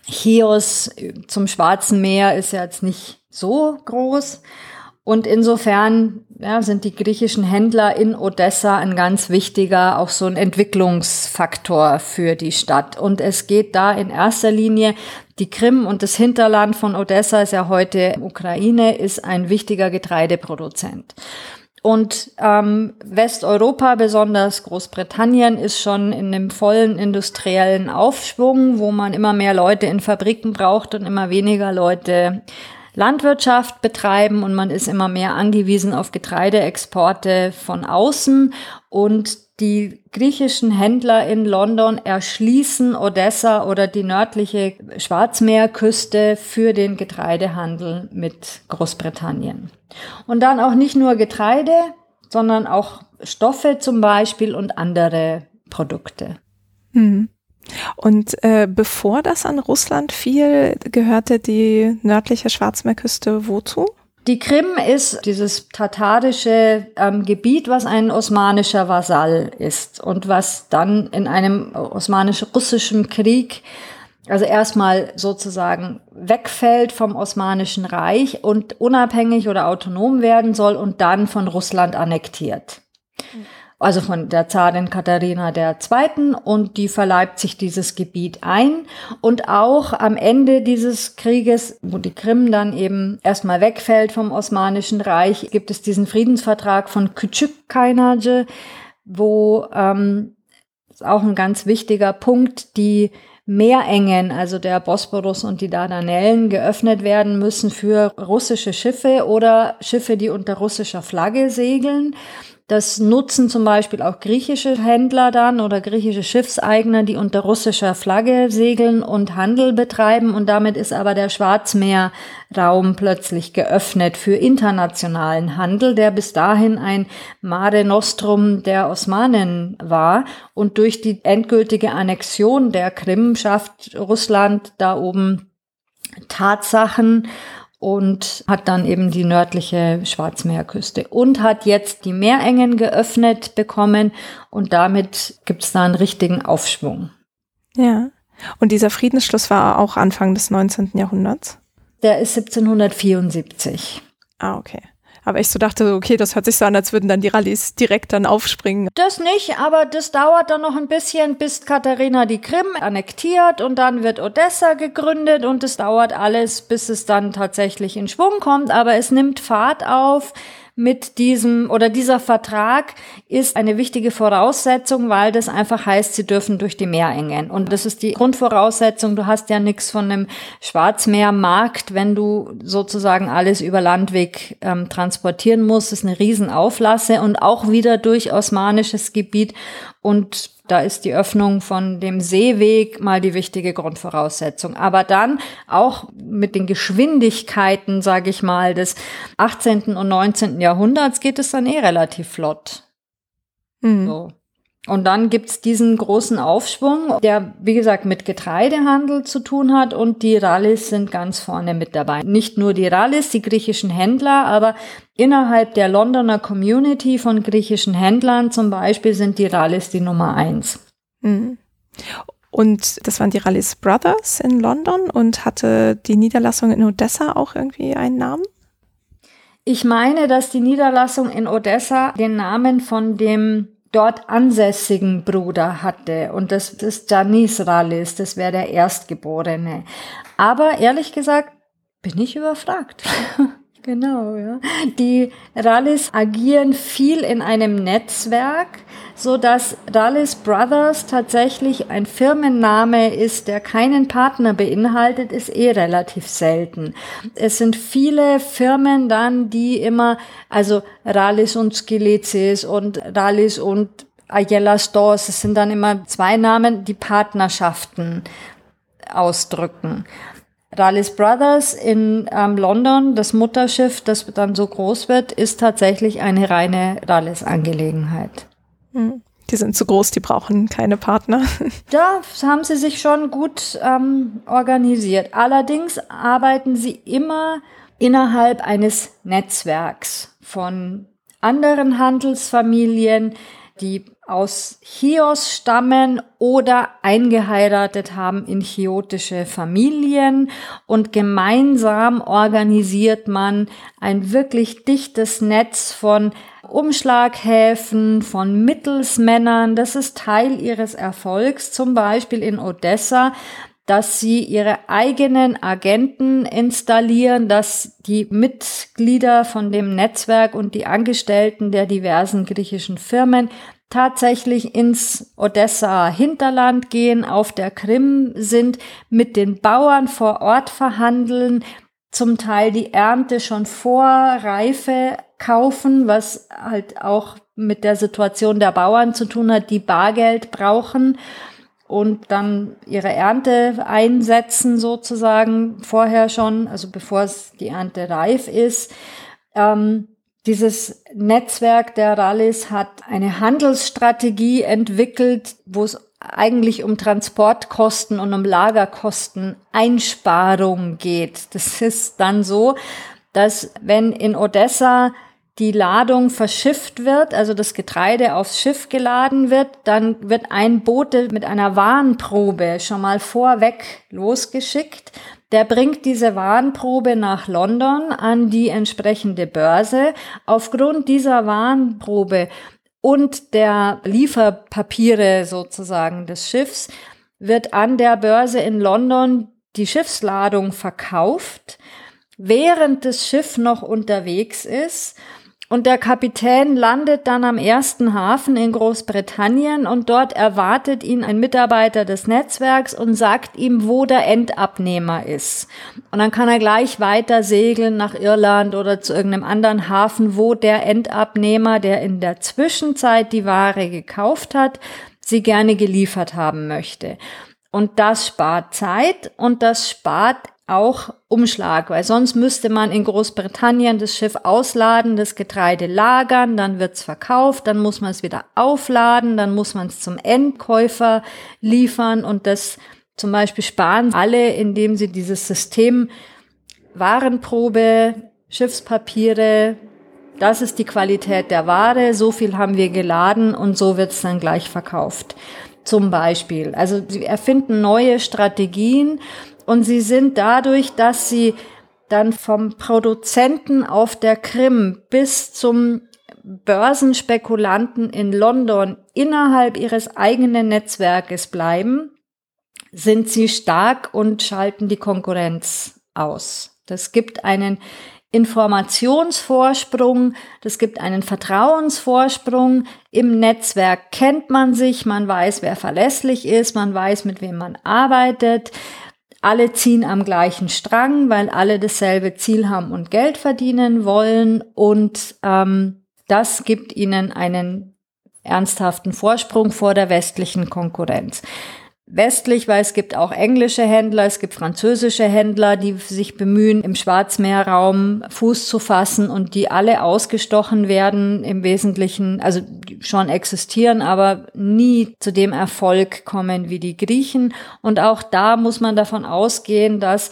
Chios zum Schwarzen Meer ist ja jetzt nicht so groß. Und insofern ja, sind die griechischen Händler in Odessa ein ganz wichtiger, auch so ein Entwicklungsfaktor für die Stadt. Und es geht da in erster Linie die Krim und das Hinterland von Odessa ist ja heute Ukraine, ist ein wichtiger Getreideproduzent. Und ähm, Westeuropa, besonders Großbritannien, ist schon in einem vollen industriellen Aufschwung, wo man immer mehr Leute in Fabriken braucht und immer weniger Leute Landwirtschaft betreiben und man ist immer mehr angewiesen auf Getreideexporte von außen und die griechischen Händler in London erschließen Odessa oder die nördliche Schwarzmeerküste für den Getreidehandel mit Großbritannien. Und dann auch nicht nur Getreide, sondern auch Stoffe zum Beispiel und andere Produkte. Hm. Und äh, bevor das an Russland fiel, gehörte die nördliche Schwarzmeerküste wozu? Die Krim ist dieses tatarische ähm, Gebiet, was ein osmanischer Vasall ist und was dann in einem osmanisch-russischen Krieg also erstmal sozusagen wegfällt vom Osmanischen Reich und unabhängig oder autonom werden soll und dann von Russland annektiert. Mhm also von der Zarin Katharina II. und die verleibt sich dieses Gebiet ein. Und auch am Ende dieses Krieges, wo die Krim dann eben erstmal wegfällt vom Osmanischen Reich, gibt es diesen Friedensvertrag von Küçükkaynarca, wo ähm, ist auch ein ganz wichtiger Punkt, die Meerengen, also der Bosporus und die Dardanellen, geöffnet werden müssen für russische Schiffe oder Schiffe, die unter russischer Flagge segeln. Das nutzen zum Beispiel auch griechische Händler dann oder griechische Schiffseigner, die unter russischer Flagge segeln und Handel betreiben. Und damit ist aber der Schwarzmeerraum plötzlich geöffnet für internationalen Handel, der bis dahin ein Mare Nostrum der Osmanen war. Und durch die endgültige Annexion der Krim schafft Russland da oben Tatsachen und hat dann eben die nördliche Schwarzmeerküste und hat jetzt die Meerengen geöffnet bekommen und damit gibt es da einen richtigen Aufschwung. Ja. Und dieser Friedensschluss war auch Anfang des 19. Jahrhunderts? Der ist 1774. Ah, okay. Aber ich so dachte, okay, das hört sich so an, als würden dann die Rallyes direkt dann aufspringen. Das nicht, aber das dauert dann noch ein bisschen, bis Katharina die Krim annektiert und dann wird Odessa gegründet und es dauert alles, bis es dann tatsächlich in Schwung kommt. Aber es nimmt Fahrt auf mit diesem oder dieser Vertrag ist eine wichtige Voraussetzung, weil das einfach heißt, sie dürfen durch die Meerengen. Und das ist die Grundvoraussetzung. Du hast ja nichts von einem Schwarzmeermarkt, wenn du sozusagen alles über Landweg ähm, transportieren musst. Das ist eine Riesenauflasse und auch wieder durch osmanisches Gebiet. Und da ist die Öffnung von dem Seeweg mal die wichtige Grundvoraussetzung. Aber dann auch mit den Geschwindigkeiten, sage ich mal, des 18. und 19. Jahrhunderts geht es dann eh relativ flott. Mhm. So. Und dann gibt's diesen großen Aufschwung, der, wie gesagt, mit Getreidehandel zu tun hat und die Rallis sind ganz vorne mit dabei. Nicht nur die Rallis, die griechischen Händler, aber innerhalb der Londoner Community von griechischen Händlern zum Beispiel sind die Rallis die Nummer eins. Mhm. Und das waren die Rallis Brothers in London und hatte die Niederlassung in Odessa auch irgendwie einen Namen? Ich meine, dass die Niederlassung in Odessa den Namen von dem dort ansässigen Bruder hatte. Und das ist Janis Rallis, das wäre der Erstgeborene. Aber ehrlich gesagt, bin ich überfragt. genau, ja. Die Rallis agieren viel in einem Netzwerk, so dass Rallis Brothers tatsächlich ein Firmenname ist, der keinen Partner beinhaltet, ist eh relativ selten. Es sind viele Firmen dann, die immer, also Rallis und Skeletis und Rallis und Ayala Stores, es sind dann immer zwei Namen, die Partnerschaften ausdrücken. Rallis Brothers in ähm, London, das Mutterschiff, das dann so groß wird, ist tatsächlich eine reine Rallis-Angelegenheit. Hm. Die sind zu groß, die brauchen keine Partner. Da haben sie sich schon gut ähm, organisiert. Allerdings arbeiten sie immer innerhalb eines Netzwerks von anderen Handelsfamilien, die aus Chios stammen oder eingeheiratet haben in chiotische Familien und gemeinsam organisiert man ein wirklich dichtes Netz von Umschlaghäfen, von Mittelsmännern. Das ist Teil ihres Erfolgs, zum Beispiel in Odessa dass sie ihre eigenen Agenten installieren, dass die Mitglieder von dem Netzwerk und die Angestellten der diversen griechischen Firmen tatsächlich ins Odessa Hinterland gehen, auf der Krim sind, mit den Bauern vor Ort verhandeln, zum Teil die Ernte schon vor Reife kaufen, was halt auch mit der Situation der Bauern zu tun hat, die Bargeld brauchen und dann ihre Ernte einsetzen sozusagen vorher schon, also bevor es die Ernte reif ist. Ähm, dieses Netzwerk der Rallis hat eine Handelsstrategie entwickelt, wo es eigentlich um Transportkosten und um Lagerkosten Einsparung geht. Das ist dann so, dass wenn in Odessa die Ladung verschifft wird, also das Getreide aufs Schiff geladen wird, dann wird ein Bote mit einer Warnprobe schon mal vorweg losgeschickt. Der bringt diese Warnprobe nach London an die entsprechende Börse. Aufgrund dieser Warnprobe und der Lieferpapiere sozusagen des Schiffs wird an der Börse in London die Schiffsladung verkauft, während das Schiff noch unterwegs ist. Und der Kapitän landet dann am ersten Hafen in Großbritannien und dort erwartet ihn ein Mitarbeiter des Netzwerks und sagt ihm, wo der Endabnehmer ist. Und dann kann er gleich weiter segeln nach Irland oder zu irgendeinem anderen Hafen, wo der Endabnehmer, der in der Zwischenzeit die Ware gekauft hat, sie gerne geliefert haben möchte. Und das spart Zeit und das spart auch Umschlag, weil sonst müsste man in Großbritannien das Schiff ausladen, das Getreide lagern, dann wird's verkauft, dann muss man es wieder aufladen, dann muss man es zum Endkäufer liefern und das zum Beispiel sparen alle, indem sie dieses System Warenprobe, Schiffspapiere, das ist die Qualität der Ware, so viel haben wir geladen und so wird's dann gleich verkauft. Zum Beispiel. Also sie erfinden neue Strategien und sie sind dadurch, dass sie dann vom Produzenten auf der Krim bis zum Börsenspekulanten in London innerhalb ihres eigenen Netzwerkes bleiben, sind sie stark und schalten die Konkurrenz aus. Das gibt einen Informationsvorsprung, das gibt einen Vertrauensvorsprung. Im Netzwerk kennt man sich, man weiß, wer verlässlich ist, man weiß, mit wem man arbeitet. Alle ziehen am gleichen Strang, weil alle dasselbe Ziel haben und Geld verdienen wollen. Und ähm, das gibt ihnen einen ernsthaften Vorsprung vor der westlichen Konkurrenz westlich, weil es gibt auch englische Händler, es gibt französische Händler, die sich bemühen, im Schwarzmeerraum Fuß zu fassen und die alle ausgestochen werden im Wesentlichen, also schon existieren, aber nie zu dem Erfolg kommen wie die Griechen. Und auch da muss man davon ausgehen, dass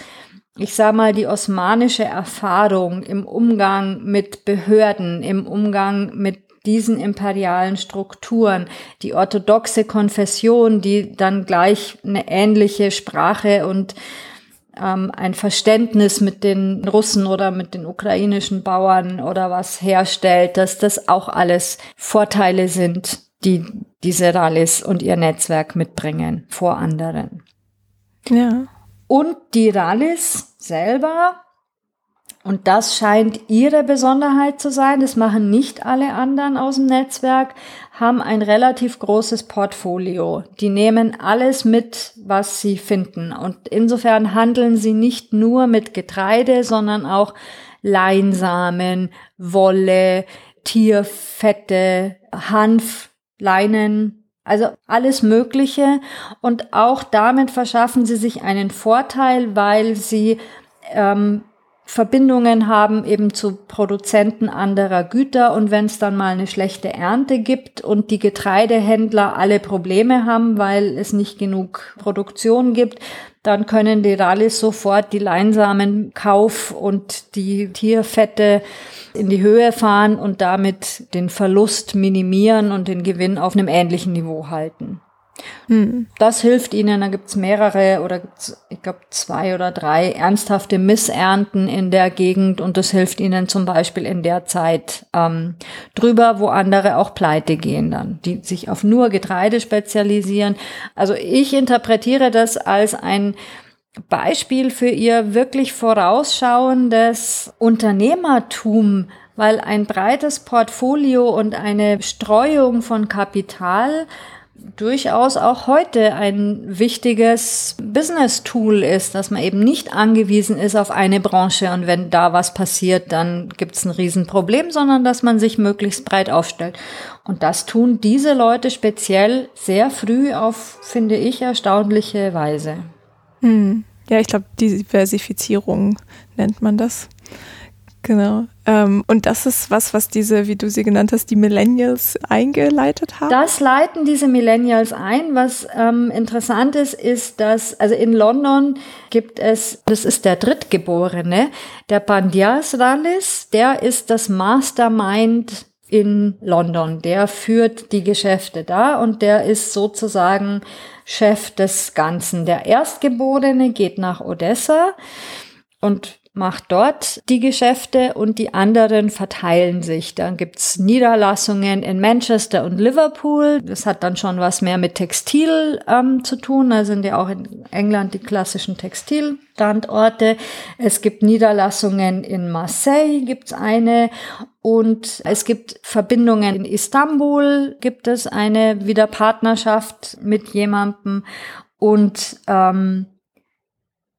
ich sage mal, die osmanische Erfahrung im Umgang mit Behörden, im Umgang mit diesen imperialen Strukturen. Die orthodoxe Konfession, die dann gleich eine ähnliche Sprache und ähm, ein Verständnis mit den Russen oder mit den ukrainischen Bauern oder was herstellt, dass das auch alles Vorteile sind, die diese Rallis und ihr Netzwerk mitbringen vor anderen. Ja. Und die Rallis selber und das scheint ihre Besonderheit zu sein. Das machen nicht alle anderen aus dem Netzwerk, haben ein relativ großes Portfolio. Die nehmen alles mit, was sie finden. Und insofern handeln sie nicht nur mit Getreide, sondern auch Leinsamen, Wolle, Tierfette, Hanf, Leinen, also alles Mögliche. Und auch damit verschaffen sie sich einen Vorteil, weil sie ähm, Verbindungen haben eben zu Produzenten anderer Güter und wenn es dann mal eine schlechte Ernte gibt und die Getreidehändler alle Probleme haben, weil es nicht genug Produktion gibt, dann können die Rallis sofort die Leinsamenkauf und die Tierfette in die Höhe fahren und damit den Verlust minimieren und den Gewinn auf einem ähnlichen Niveau halten. Hm. Das hilft ihnen. Da gibt's mehrere oder gibt's, ich glaube, zwei oder drei ernsthafte Missernten in der Gegend und das hilft ihnen zum Beispiel in der Zeit ähm, drüber, wo andere auch pleite gehen dann, die sich auf nur Getreide spezialisieren. Also ich interpretiere das als ein Beispiel für ihr wirklich vorausschauendes Unternehmertum, weil ein breites Portfolio und eine Streuung von Kapital durchaus auch heute ein wichtiges Business-Tool ist, dass man eben nicht angewiesen ist auf eine Branche und wenn da was passiert, dann gibt es ein Riesenproblem, sondern dass man sich möglichst breit aufstellt. Und das tun diese Leute speziell sehr früh auf, finde ich, erstaunliche Weise. Hm. Ja, ich glaube, Diversifizierung nennt man das. Genau. Ähm, und das ist was, was diese, wie du sie genannt hast, die Millennials eingeleitet haben? Das leiten diese Millennials ein. Was ähm, interessant ist, ist, dass, also in London gibt es, das ist der Drittgeborene, der Bandias Rallis, der ist das Mastermind in London. Der führt die Geschäfte da und der ist sozusagen Chef des Ganzen. Der Erstgeborene geht nach Odessa und macht dort die Geschäfte und die anderen verteilen sich. Dann gibt's Niederlassungen in Manchester und Liverpool. Das hat dann schon was mehr mit Textil ähm, zu tun. Da sind ja auch in England die klassischen Textilstandorte. Es gibt Niederlassungen in Marseille, gibt's eine. Und es gibt Verbindungen in Istanbul, gibt es eine wieder Partnerschaft mit jemandem. Und ähm,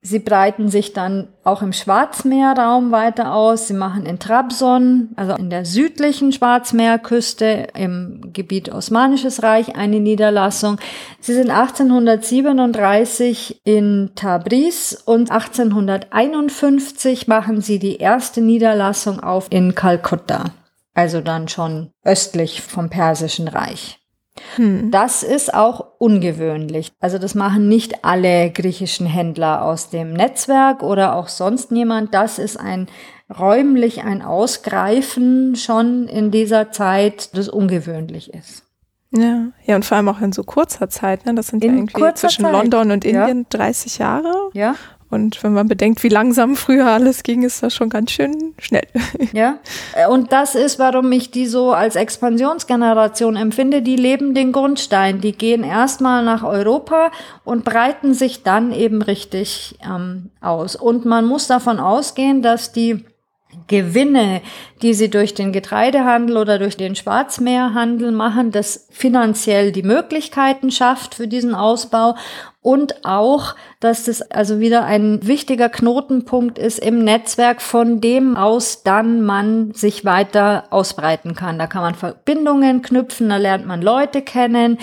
Sie breiten sich dann auch im Schwarzmeerraum weiter aus. Sie machen in Trabzon, also in der südlichen Schwarzmeerküste im Gebiet Osmanisches Reich eine Niederlassung. Sie sind 1837 in Tabriz und 1851 machen sie die erste Niederlassung auf in Kalkutta, also dann schon östlich vom Persischen Reich. Hm. Das ist auch ungewöhnlich. Also das machen nicht alle griechischen Händler aus dem Netzwerk oder auch sonst niemand. Das ist ein räumlich ein Ausgreifen schon in dieser Zeit, das ungewöhnlich ist. Ja, ja, und vor allem auch in so kurzer Zeit, ne? Das sind in ja irgendwie zwischen Zeit. London und Indien ja. 30 Jahre. Ja. Und wenn man bedenkt, wie langsam früher alles ging, ist das schon ganz schön schnell. Ja, und das ist, warum ich die so als Expansionsgeneration empfinde. Die leben den Grundstein. Die gehen erstmal nach Europa und breiten sich dann eben richtig ähm, aus. Und man muss davon ausgehen, dass die Gewinne, die sie durch den Getreidehandel oder durch den Schwarzmeerhandel machen, das finanziell die Möglichkeiten schafft für diesen Ausbau und auch, dass das also wieder ein wichtiger Knotenpunkt ist im Netzwerk, von dem aus dann man sich weiter ausbreiten kann. Da kann man Verbindungen knüpfen, da lernt man Leute kennen.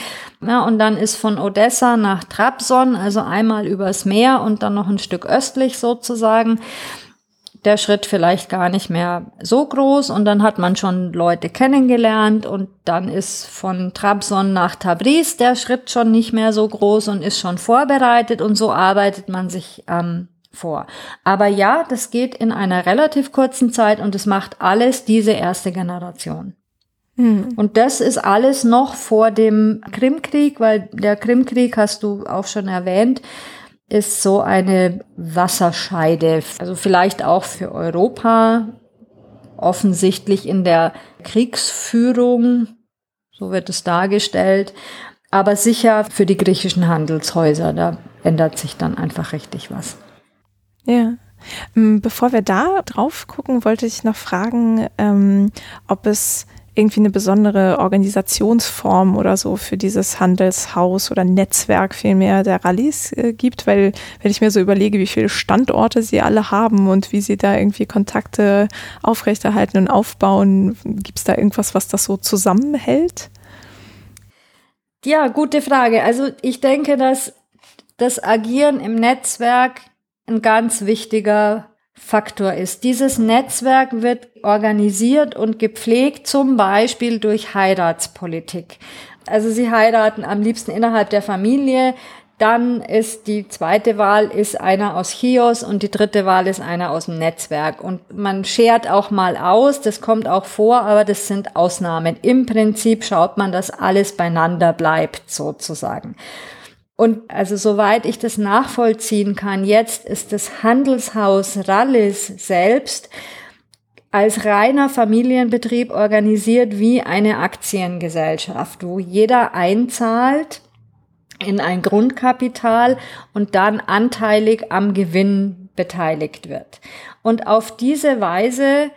Ja, und dann ist von Odessa nach Trabzon, also einmal übers Meer und dann noch ein Stück östlich sozusagen, der Schritt vielleicht gar nicht mehr so groß und dann hat man schon Leute kennengelernt und dann ist von Trabzon nach Tabriz der Schritt schon nicht mehr so groß und ist schon vorbereitet und so arbeitet man sich ähm, vor. Aber ja, das geht in einer relativ kurzen Zeit und es macht alles diese erste Generation. Hm. Und das ist alles noch vor dem Krimkrieg, weil der Krimkrieg hast du auch schon erwähnt, ist so eine Wasserscheide, also vielleicht auch für Europa offensichtlich in der Kriegsführung, so wird es dargestellt, aber sicher für die griechischen Handelshäuser, da ändert sich dann einfach richtig was. Ja. Ähm, bevor wir da drauf gucken, wollte ich noch fragen, ähm, ob es irgendwie eine besondere Organisationsform oder so für dieses Handelshaus oder Netzwerk vielmehr der Rallyes äh, gibt, weil wenn ich mir so überlege, wie viele Standorte sie alle haben und wie sie da irgendwie Kontakte aufrechterhalten und aufbauen, gibt es da irgendwas, was das so zusammenhält? Ja, gute Frage. Also ich denke, dass das Agieren im Netzwerk ein ganz wichtiger Faktor ist. Dieses Netzwerk wird organisiert und gepflegt, zum Beispiel durch Heiratspolitik. Also sie heiraten am liebsten innerhalb der Familie. Dann ist die zweite Wahl ist einer aus Chios und die dritte Wahl ist einer aus dem Netzwerk. Und man schert auch mal aus, das kommt auch vor, aber das sind Ausnahmen. Im Prinzip schaut man, dass alles beieinander bleibt, sozusagen. Und also soweit ich das nachvollziehen kann, jetzt ist das Handelshaus Rallis selbst als reiner Familienbetrieb organisiert wie eine Aktiengesellschaft, wo jeder einzahlt in ein Grundkapital und dann anteilig am Gewinn beteiligt wird. Und auf diese Weise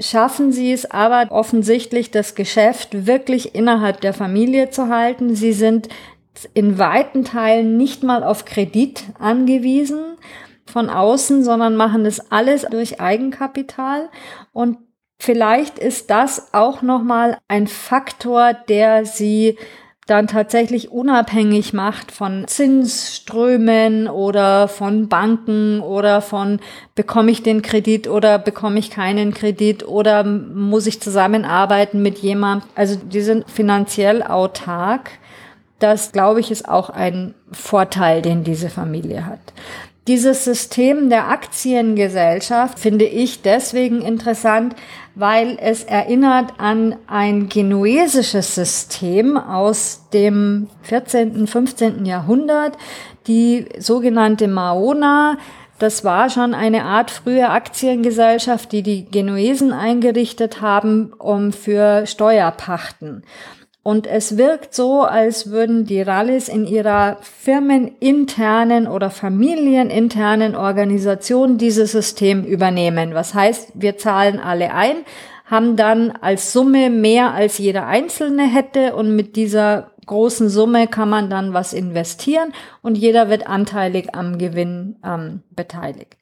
schaffen sie es aber offensichtlich, das Geschäft wirklich innerhalb der Familie zu halten. Sie sind in weiten Teilen nicht mal auf Kredit angewiesen von außen, sondern machen das alles durch Eigenkapital und vielleicht ist das auch noch mal ein Faktor, der sie dann tatsächlich unabhängig macht von Zinsströmen oder von Banken oder von bekomme ich den Kredit oder bekomme ich keinen Kredit oder muss ich zusammenarbeiten mit jemandem. Also die sind finanziell autark das, glaube ich, ist auch ein Vorteil, den diese Familie hat. Dieses System der Aktiengesellschaft finde ich deswegen interessant, weil es erinnert an ein genuesisches System aus dem 14., 15. Jahrhundert, die sogenannte Maona, Das war schon eine Art frühe Aktiengesellschaft, die die Genuesen eingerichtet haben, um für Steuerpachten. Und es wirkt so, als würden die Rallis in ihrer firmeninternen oder familieninternen Organisation dieses System übernehmen. Was heißt, wir zahlen alle ein, haben dann als Summe mehr als jeder Einzelne hätte und mit dieser großen Summe kann man dann was investieren und jeder wird anteilig am Gewinn ähm, beteiligt.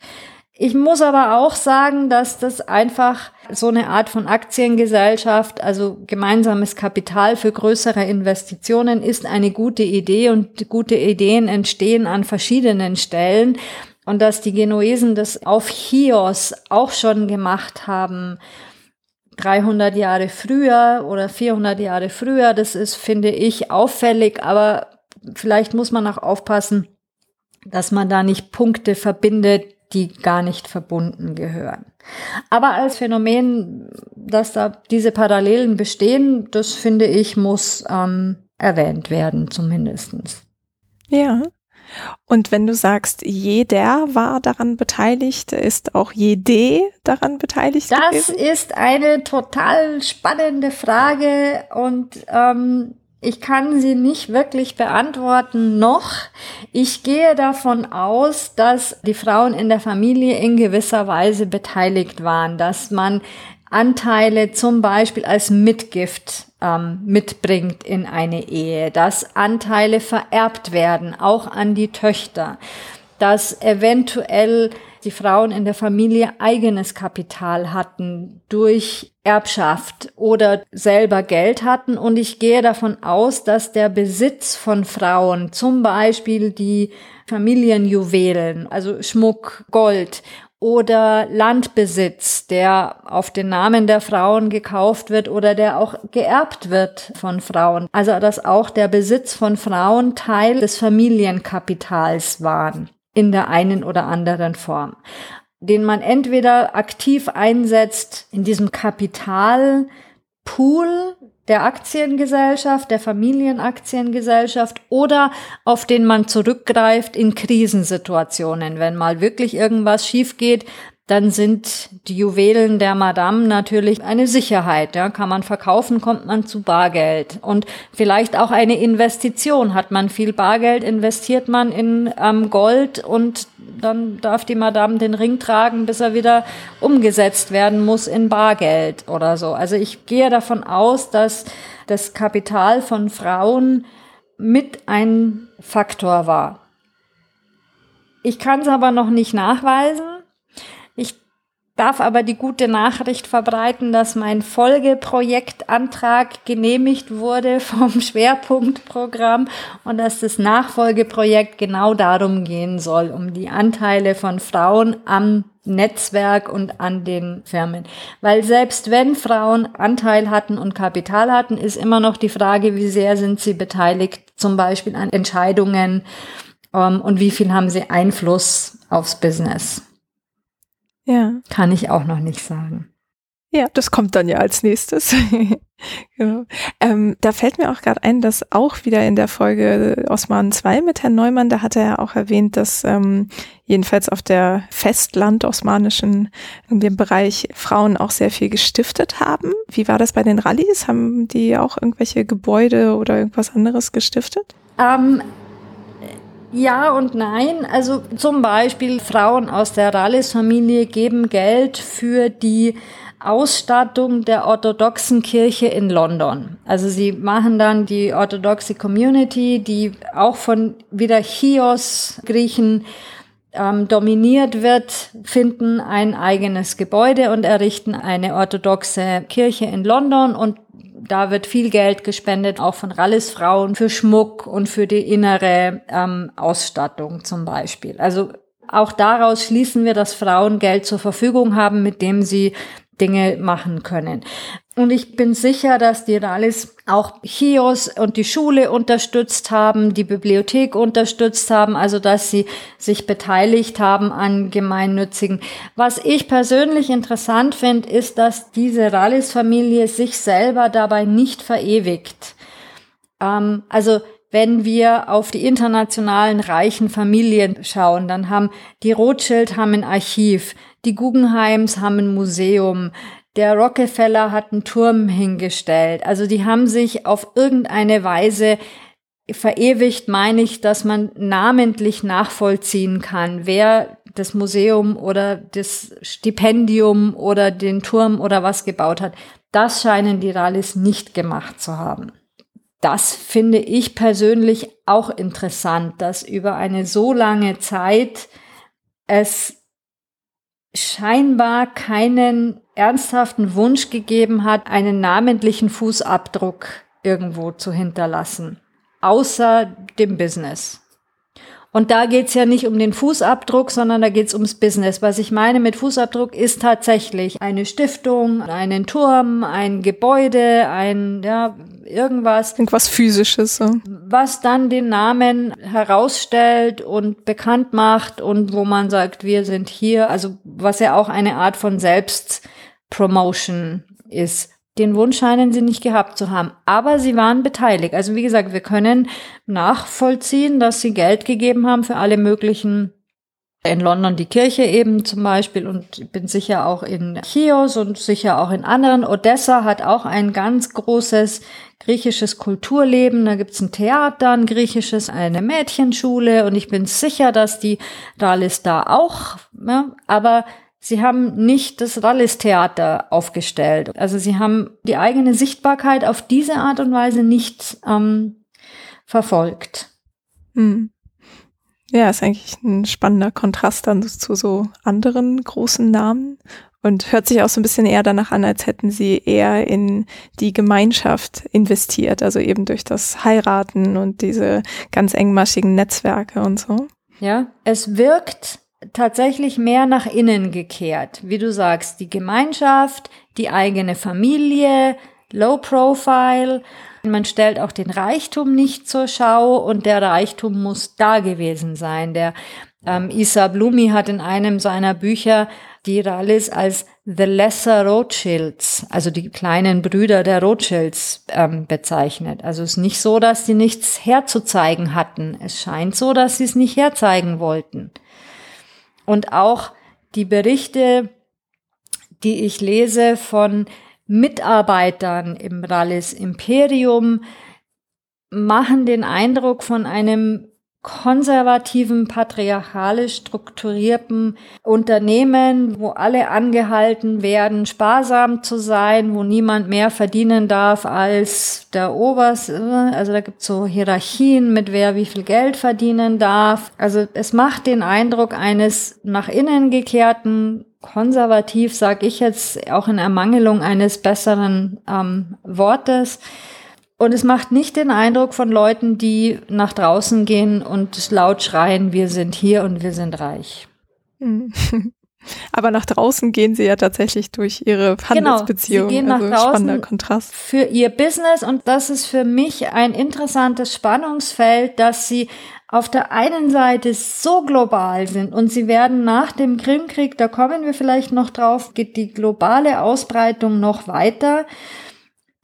Ich muss aber auch sagen, dass das einfach so eine Art von Aktiengesellschaft, also gemeinsames Kapital für größere Investitionen ist eine gute Idee und gute Ideen entstehen an verschiedenen Stellen. Und dass die Genuesen das auf Chios auch schon gemacht haben, 300 Jahre früher oder 400 Jahre früher. Das ist, finde ich, auffällig, aber vielleicht muss man auch aufpassen, dass man da nicht Punkte verbindet, die gar nicht verbunden gehören. Aber als Phänomen, dass da diese Parallelen bestehen, das finde ich, muss ähm, erwähnt werden, zumindestens. Ja. Und wenn du sagst, jeder war daran beteiligt, ist auch jede daran beteiligt? Das gewesen? ist eine total spannende Frage und ähm, ich kann sie nicht wirklich beantworten noch. Ich gehe davon aus, dass die Frauen in der Familie in gewisser Weise beteiligt waren, dass man Anteile zum Beispiel als Mitgift ähm, mitbringt in eine Ehe, dass Anteile vererbt werden, auch an die Töchter, dass eventuell die Frauen in der Familie eigenes Kapital hatten durch Erbschaft oder selber Geld hatten. Und ich gehe davon aus, dass der Besitz von Frauen, zum Beispiel die Familienjuwelen, also Schmuck, Gold oder Landbesitz, der auf den Namen der Frauen gekauft wird oder der auch geerbt wird von Frauen. Also dass auch der Besitz von Frauen Teil des Familienkapitals waren in der einen oder anderen Form, den man entweder aktiv einsetzt in diesem Kapitalpool der Aktiengesellschaft, der Familienaktiengesellschaft oder auf den man zurückgreift in Krisensituationen, wenn mal wirklich irgendwas schief geht, dann sind die Juwelen der Madame natürlich eine Sicherheit. Ja, kann man verkaufen, kommt man zu Bargeld. Und vielleicht auch eine Investition. Hat man viel Bargeld, investiert man in ähm, Gold und dann darf die Madame den Ring tragen, bis er wieder umgesetzt werden muss in Bargeld oder so. Also ich gehe davon aus, dass das Kapital von Frauen mit ein Faktor war. Ich kann es aber noch nicht nachweisen darf aber die gute Nachricht verbreiten, dass mein Folgeprojektantrag genehmigt wurde vom Schwerpunktprogramm und dass das Nachfolgeprojekt genau darum gehen soll, um die Anteile von Frauen am Netzwerk und an den Firmen. Weil selbst wenn Frauen Anteil hatten und Kapital hatten, ist immer noch die Frage, wie sehr sind sie beteiligt, zum Beispiel an Entscheidungen um, ähm, und wie viel haben sie Einfluss aufs Business. Ja. Kann ich auch noch nicht sagen. Ja, das kommt dann ja als nächstes. genau. ähm, da fällt mir auch gerade ein, dass auch wieder in der Folge Osman 2 mit Herrn Neumann, da hat er ja auch erwähnt, dass ähm, jedenfalls auf der Festland-osmanischen, in dem Bereich Frauen auch sehr viel gestiftet haben. Wie war das bei den Rallyes? Haben die auch irgendwelche Gebäude oder irgendwas anderes gestiftet? Ähm, ja und nein. Also zum Beispiel Frauen aus der Rallis-Familie geben Geld für die Ausstattung der orthodoxen Kirche in London. Also sie machen dann die orthodoxe Community, die auch von wieder Chios Griechen ähm, dominiert wird, finden ein eigenes Gebäude und errichten eine orthodoxe Kirche in London und da wird viel Geld gespendet, auch von Rallis Frauen für Schmuck und für die innere ähm, Ausstattung zum Beispiel. Also auch daraus schließen wir, dass Frauen Geld zur Verfügung haben, mit dem sie Dinge machen können. Und ich bin sicher, dass die Rallis auch Chios und die Schule unterstützt haben, die Bibliothek unterstützt haben, also dass sie sich beteiligt haben an gemeinnützigen. Was ich persönlich interessant finde, ist, dass diese Rallis-Familie sich selber dabei nicht verewigt. Ähm, also wenn wir auf die internationalen reichen Familien schauen, dann haben die Rothschild haben ein Archiv, die Guggenheims haben ein Museum, der Rockefeller hat einen Turm hingestellt. Also die haben sich auf irgendeine Weise verewigt, meine ich, dass man namentlich nachvollziehen kann, wer das Museum oder das Stipendium oder den Turm oder was gebaut hat. Das scheinen die Rallis nicht gemacht zu haben das finde ich persönlich auch interessant, dass über eine so lange Zeit es scheinbar keinen ernsthaften Wunsch gegeben hat, einen namentlichen Fußabdruck irgendwo zu hinterlassen, außer dem Business. Und da geht's ja nicht um den Fußabdruck, sondern da geht's ums Business. Was ich meine mit Fußabdruck ist tatsächlich eine Stiftung, einen Turm, ein Gebäude, ein, ja, irgendwas. Irgendwas physisches. So. Was dann den Namen herausstellt und bekannt macht und wo man sagt, wir sind hier. Also was ja auch eine Art von Selbstpromotion ist. Den Wunsch scheinen sie nicht gehabt zu haben. Aber sie waren beteiligt. Also wie gesagt, wir können nachvollziehen, dass sie Geld gegeben haben für alle möglichen in London die Kirche eben zum Beispiel und bin sicher auch in Chios und sicher auch in anderen. Odessa hat auch ein ganz großes griechisches Kulturleben. Da gibt's ein Theater, ein griechisches, eine Mädchenschule und ich bin sicher, dass die Dalis da auch, ja, aber Sie haben nicht das Rallis-Theater aufgestellt. Also sie haben die eigene Sichtbarkeit auf diese Art und Weise nicht ähm, verfolgt. Hm. Ja, ist eigentlich ein spannender Kontrast dann zu so anderen großen Namen und hört sich auch so ein bisschen eher danach an, als hätten sie eher in die Gemeinschaft investiert, also eben durch das Heiraten und diese ganz engmaschigen Netzwerke und so. Ja, es wirkt tatsächlich mehr nach innen gekehrt. Wie du sagst, die Gemeinschaft, die eigene Familie, Low Profile. Man stellt auch den Reichtum nicht zur Schau und der Reichtum muss da gewesen sein. Der ähm, Isa Blumi hat in einem seiner Bücher die Rallis als The Lesser Rothschilds, also die kleinen Brüder der Rothschilds ähm, bezeichnet. Also es ist nicht so, dass sie nichts herzuzeigen hatten. Es scheint so, dass sie es nicht herzeigen wollten. Und auch die Berichte, die ich lese von Mitarbeitern im Rallis Imperium, machen den Eindruck von einem konservativen, patriarchalisch strukturierten Unternehmen, wo alle angehalten werden, sparsam zu sein, wo niemand mehr verdienen darf als der Oberste. Also da gibt es so Hierarchien, mit wer wie viel Geld verdienen darf. Also es macht den Eindruck eines nach innen gekehrten konservativ, sage ich jetzt auch in Ermangelung eines besseren ähm, Wortes, und es macht nicht den Eindruck von Leuten, die nach draußen gehen und laut schreien, wir sind hier und wir sind reich. Aber nach draußen gehen sie ja tatsächlich durch ihre Handelsbeziehungen. Genau, sie gehen nach also draußen Kontrast. für ihr Business und das ist für mich ein interessantes Spannungsfeld, dass sie auf der einen Seite so global sind und sie werden nach dem Krimkrieg, da kommen wir vielleicht noch drauf, geht die globale Ausbreitung noch weiter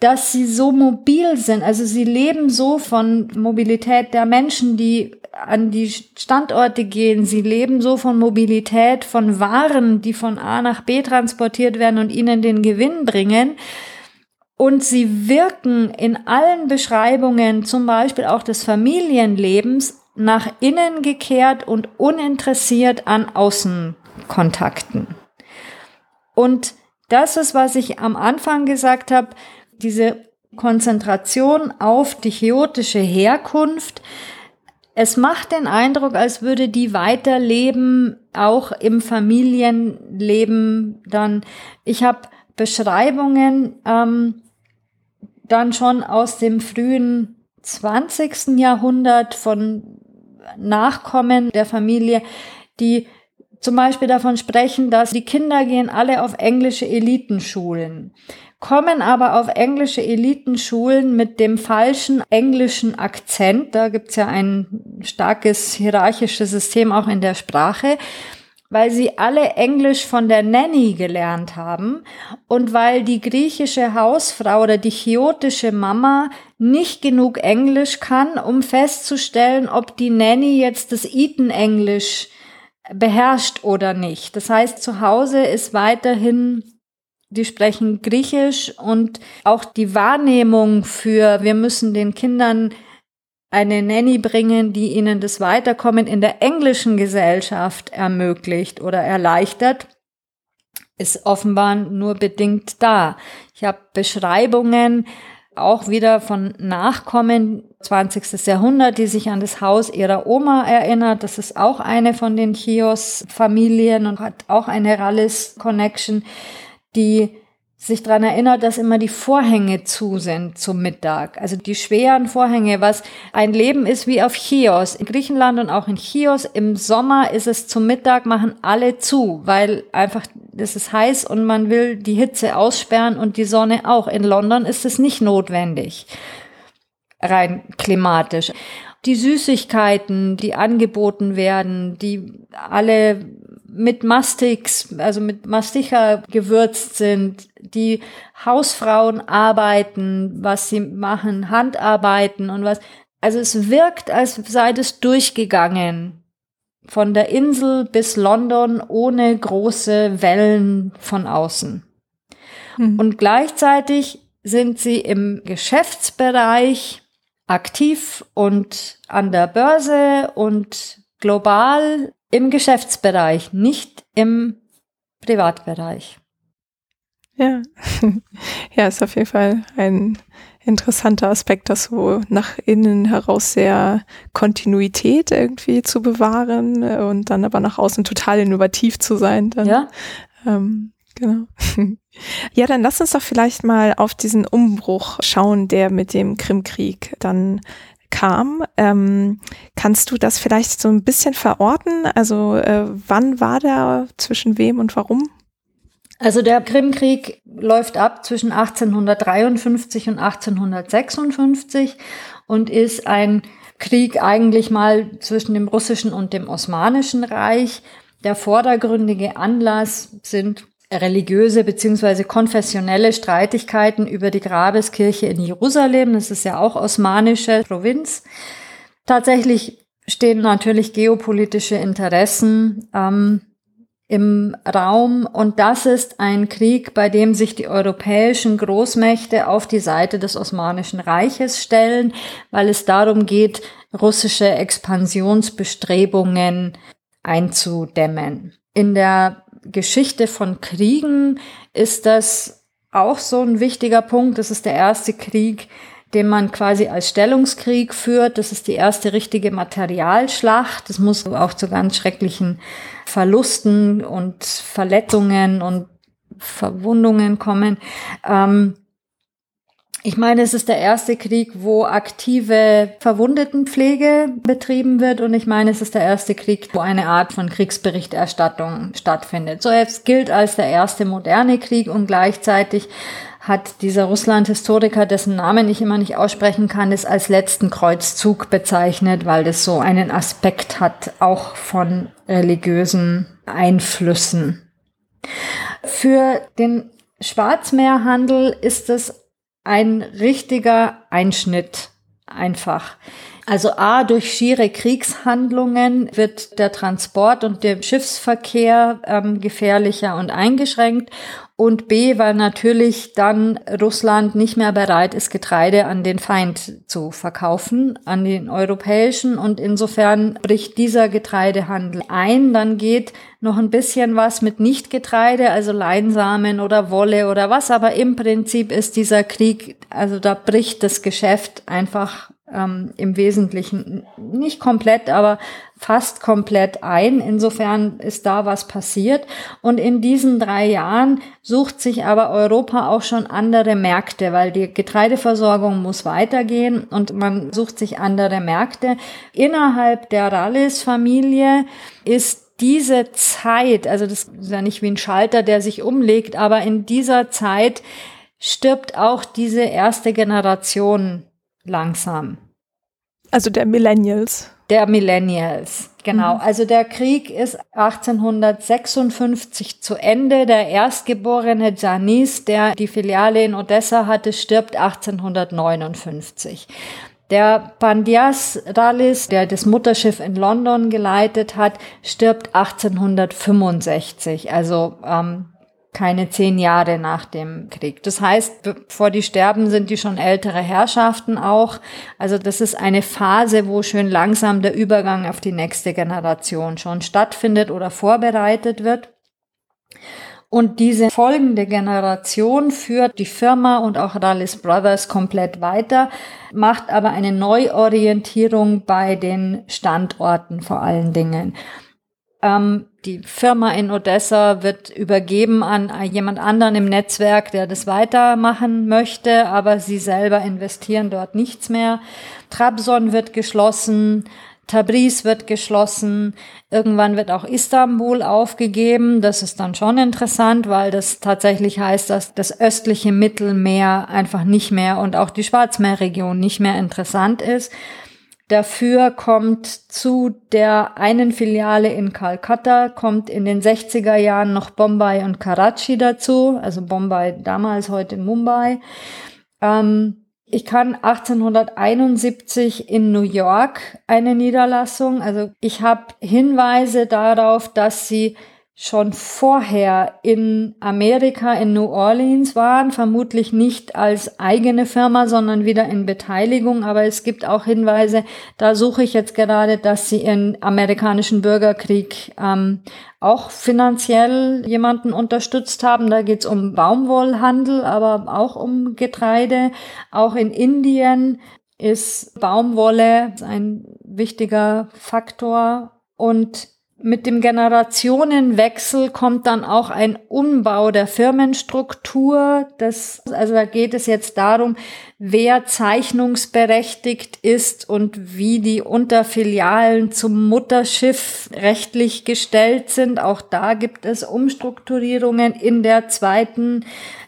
dass sie so mobil sind. Also sie leben so von Mobilität der Menschen, die an die Standorte gehen. Sie leben so von Mobilität von Waren, die von A nach B transportiert werden und ihnen den Gewinn bringen. Und sie wirken in allen Beschreibungen, zum Beispiel auch des Familienlebens, nach innen gekehrt und uninteressiert an Außenkontakten. Und das ist, was ich am Anfang gesagt habe, diese Konzentration auf die chaotische Herkunft, es macht den Eindruck, als würde die weiterleben, auch im Familienleben dann. Ich habe Beschreibungen ähm, dann schon aus dem frühen 20. Jahrhundert von Nachkommen der Familie, die zum Beispiel davon sprechen, dass die Kinder gehen alle auf englische Elitenschulen kommen aber auf englische Elitenschulen mit dem falschen englischen Akzent. Da gibt's ja ein starkes hierarchisches System auch in der Sprache. weil sie alle Englisch von der Nanny gelernt haben und weil die griechische Hausfrau oder die chiotische Mama nicht genug Englisch kann, um festzustellen, ob die Nanny jetzt das Eton-Englisch beherrscht oder nicht. Das heißt, zu Hause ist weiterhin die sprechen Griechisch und auch die Wahrnehmung für, wir müssen den Kindern eine Nanny bringen, die ihnen das Weiterkommen in der englischen Gesellschaft ermöglicht oder erleichtert, ist offenbar nur bedingt da. Ich habe Beschreibungen auch wieder von Nachkommen 20. Jahrhundert, die sich an das Haus ihrer Oma erinnert. Das ist auch eine von den Chios-Familien und hat auch eine Rallis-Connection, die sich dran erinnert, dass immer die Vorhänge zu sind zum Mittag. Also die schweren Vorhänge, was ein Leben ist wie auf Chios. In Griechenland und auch in Chios im Sommer ist es zum Mittag, machen alle zu, weil einfach es ist heiß und man will die Hitze aussperren und die Sonne auch. In London ist es nicht notwendig, rein klimatisch. Die Süßigkeiten, die angeboten werden, die alle mit Mastix, also mit Masticha gewürzt sind, die Hausfrauen arbeiten, was sie machen, Handarbeiten und was. Also es wirkt, als sei es durchgegangen. Von der Insel bis London ohne große Wellen von außen. Mhm. Und gleichzeitig sind sie im Geschäftsbereich aktiv und an der Börse und global im Geschäftsbereich, nicht im Privatbereich. Ja, ja, ist auf jeden Fall ein interessanter Aspekt, das so nach innen heraus sehr Kontinuität irgendwie zu bewahren und dann aber nach außen total innovativ zu sein. Dann, ja. Ähm, genau. Ja, dann lass uns doch vielleicht mal auf diesen Umbruch schauen, der mit dem Krimkrieg dann kam. Ähm, kannst du das vielleicht so ein bisschen verorten? Also äh, wann war der, zwischen wem und warum? Also der Krimkrieg läuft ab zwischen 1853 und 1856 und ist ein Krieg eigentlich mal zwischen dem russischen und dem osmanischen Reich. Der vordergründige Anlass sind religiöse beziehungsweise konfessionelle Streitigkeiten über die Grabeskirche in Jerusalem. Das ist ja auch osmanische Provinz. Tatsächlich stehen natürlich geopolitische Interessen ähm, im Raum und das ist ein Krieg, bei dem sich die europäischen Großmächte auf die Seite des Osmanischen Reiches stellen, weil es darum geht, russische Expansionsbestrebungen einzudämmen. In der Geschichte von Kriegen ist das auch so ein wichtiger Punkt. Das ist der erste Krieg, den man quasi als Stellungskrieg führt. Das ist die erste richtige Materialschlacht. Das muss auch zu ganz schrecklichen Verlusten und Verletzungen und Verwundungen kommen. Ähm, ich meine, es ist der erste Krieg, wo aktive Verwundetenpflege betrieben wird und ich meine, es ist der erste Krieg, wo eine Art von Kriegsberichterstattung stattfindet. So jetzt gilt als der erste moderne Krieg und gleichzeitig hat dieser Russland-Historiker, dessen Namen ich immer nicht aussprechen kann, es als letzten Kreuzzug bezeichnet, weil das so einen Aspekt hat, auch von religiösen Einflüssen. Für den Schwarzmeerhandel ist es ein richtiger Einschnitt einfach. Also A, durch schiere Kriegshandlungen wird der Transport und der Schiffsverkehr ähm, gefährlicher und eingeschränkt und B, weil natürlich dann Russland nicht mehr bereit ist, Getreide an den Feind zu verkaufen, an den europäischen. Und insofern bricht dieser Getreidehandel ein. Dann geht noch ein bisschen was mit Nichtgetreide, also Leinsamen oder Wolle oder was. Aber im Prinzip ist dieser Krieg, also da bricht das Geschäft einfach ähm, im Wesentlichen nicht komplett, aber fast komplett ein. Insofern ist da was passiert. Und in diesen drei Jahren sucht sich aber Europa auch schon andere Märkte, weil die Getreideversorgung muss weitergehen und man sucht sich andere Märkte. Innerhalb der Rallis-Familie ist diese Zeit, also das ist ja nicht wie ein Schalter, der sich umlegt, aber in dieser Zeit stirbt auch diese erste Generation langsam. Also der Millennials. Der Millennials, genau. Mhm. Also der Krieg ist 1856 zu Ende. Der erstgeborene Janis, der die Filiale in Odessa hatte, stirbt 1859. Der Pandias Rallis, der das Mutterschiff in London geleitet hat, stirbt 1865. Also ähm, keine zehn Jahre nach dem Krieg. Das heißt, bevor die sterben, sind die schon ältere Herrschaften auch. Also das ist eine Phase, wo schön langsam der Übergang auf die nächste Generation schon stattfindet oder vorbereitet wird. Und diese folgende Generation führt die Firma und auch Rallis Brothers komplett weiter, macht aber eine Neuorientierung bei den Standorten vor allen Dingen. Ähm, die Firma in Odessa wird übergeben an jemand anderen im Netzwerk, der das weitermachen möchte, aber sie selber investieren dort nichts mehr. Trabzon wird geschlossen, Tabriz wird geschlossen, irgendwann wird auch Istanbul aufgegeben. Das ist dann schon interessant, weil das tatsächlich heißt, dass das östliche Mittelmeer einfach nicht mehr und auch die Schwarzmeerregion nicht mehr interessant ist. Dafür kommt zu der einen Filiale in Calcutta, kommt in den 60er Jahren noch Bombay und Karachi dazu, also Bombay damals, heute Mumbai. Ähm, ich kann 1871 in New York eine Niederlassung, also ich habe Hinweise darauf, dass sie schon vorher in Amerika, in New Orleans waren, vermutlich nicht als eigene Firma, sondern wieder in Beteiligung. Aber es gibt auch Hinweise, da suche ich jetzt gerade, dass sie im amerikanischen Bürgerkrieg ähm, auch finanziell jemanden unterstützt haben. Da geht es um Baumwollhandel, aber auch um Getreide. Auch in Indien ist Baumwolle ein wichtiger Faktor. Und mit dem Generationenwechsel kommt dann auch ein Umbau der Firmenstruktur. Das, also da geht es jetzt darum, wer zeichnungsberechtigt ist und wie die Unterfilialen zum Mutterschiff rechtlich gestellt sind. Auch da gibt es Umstrukturierungen in der zweiten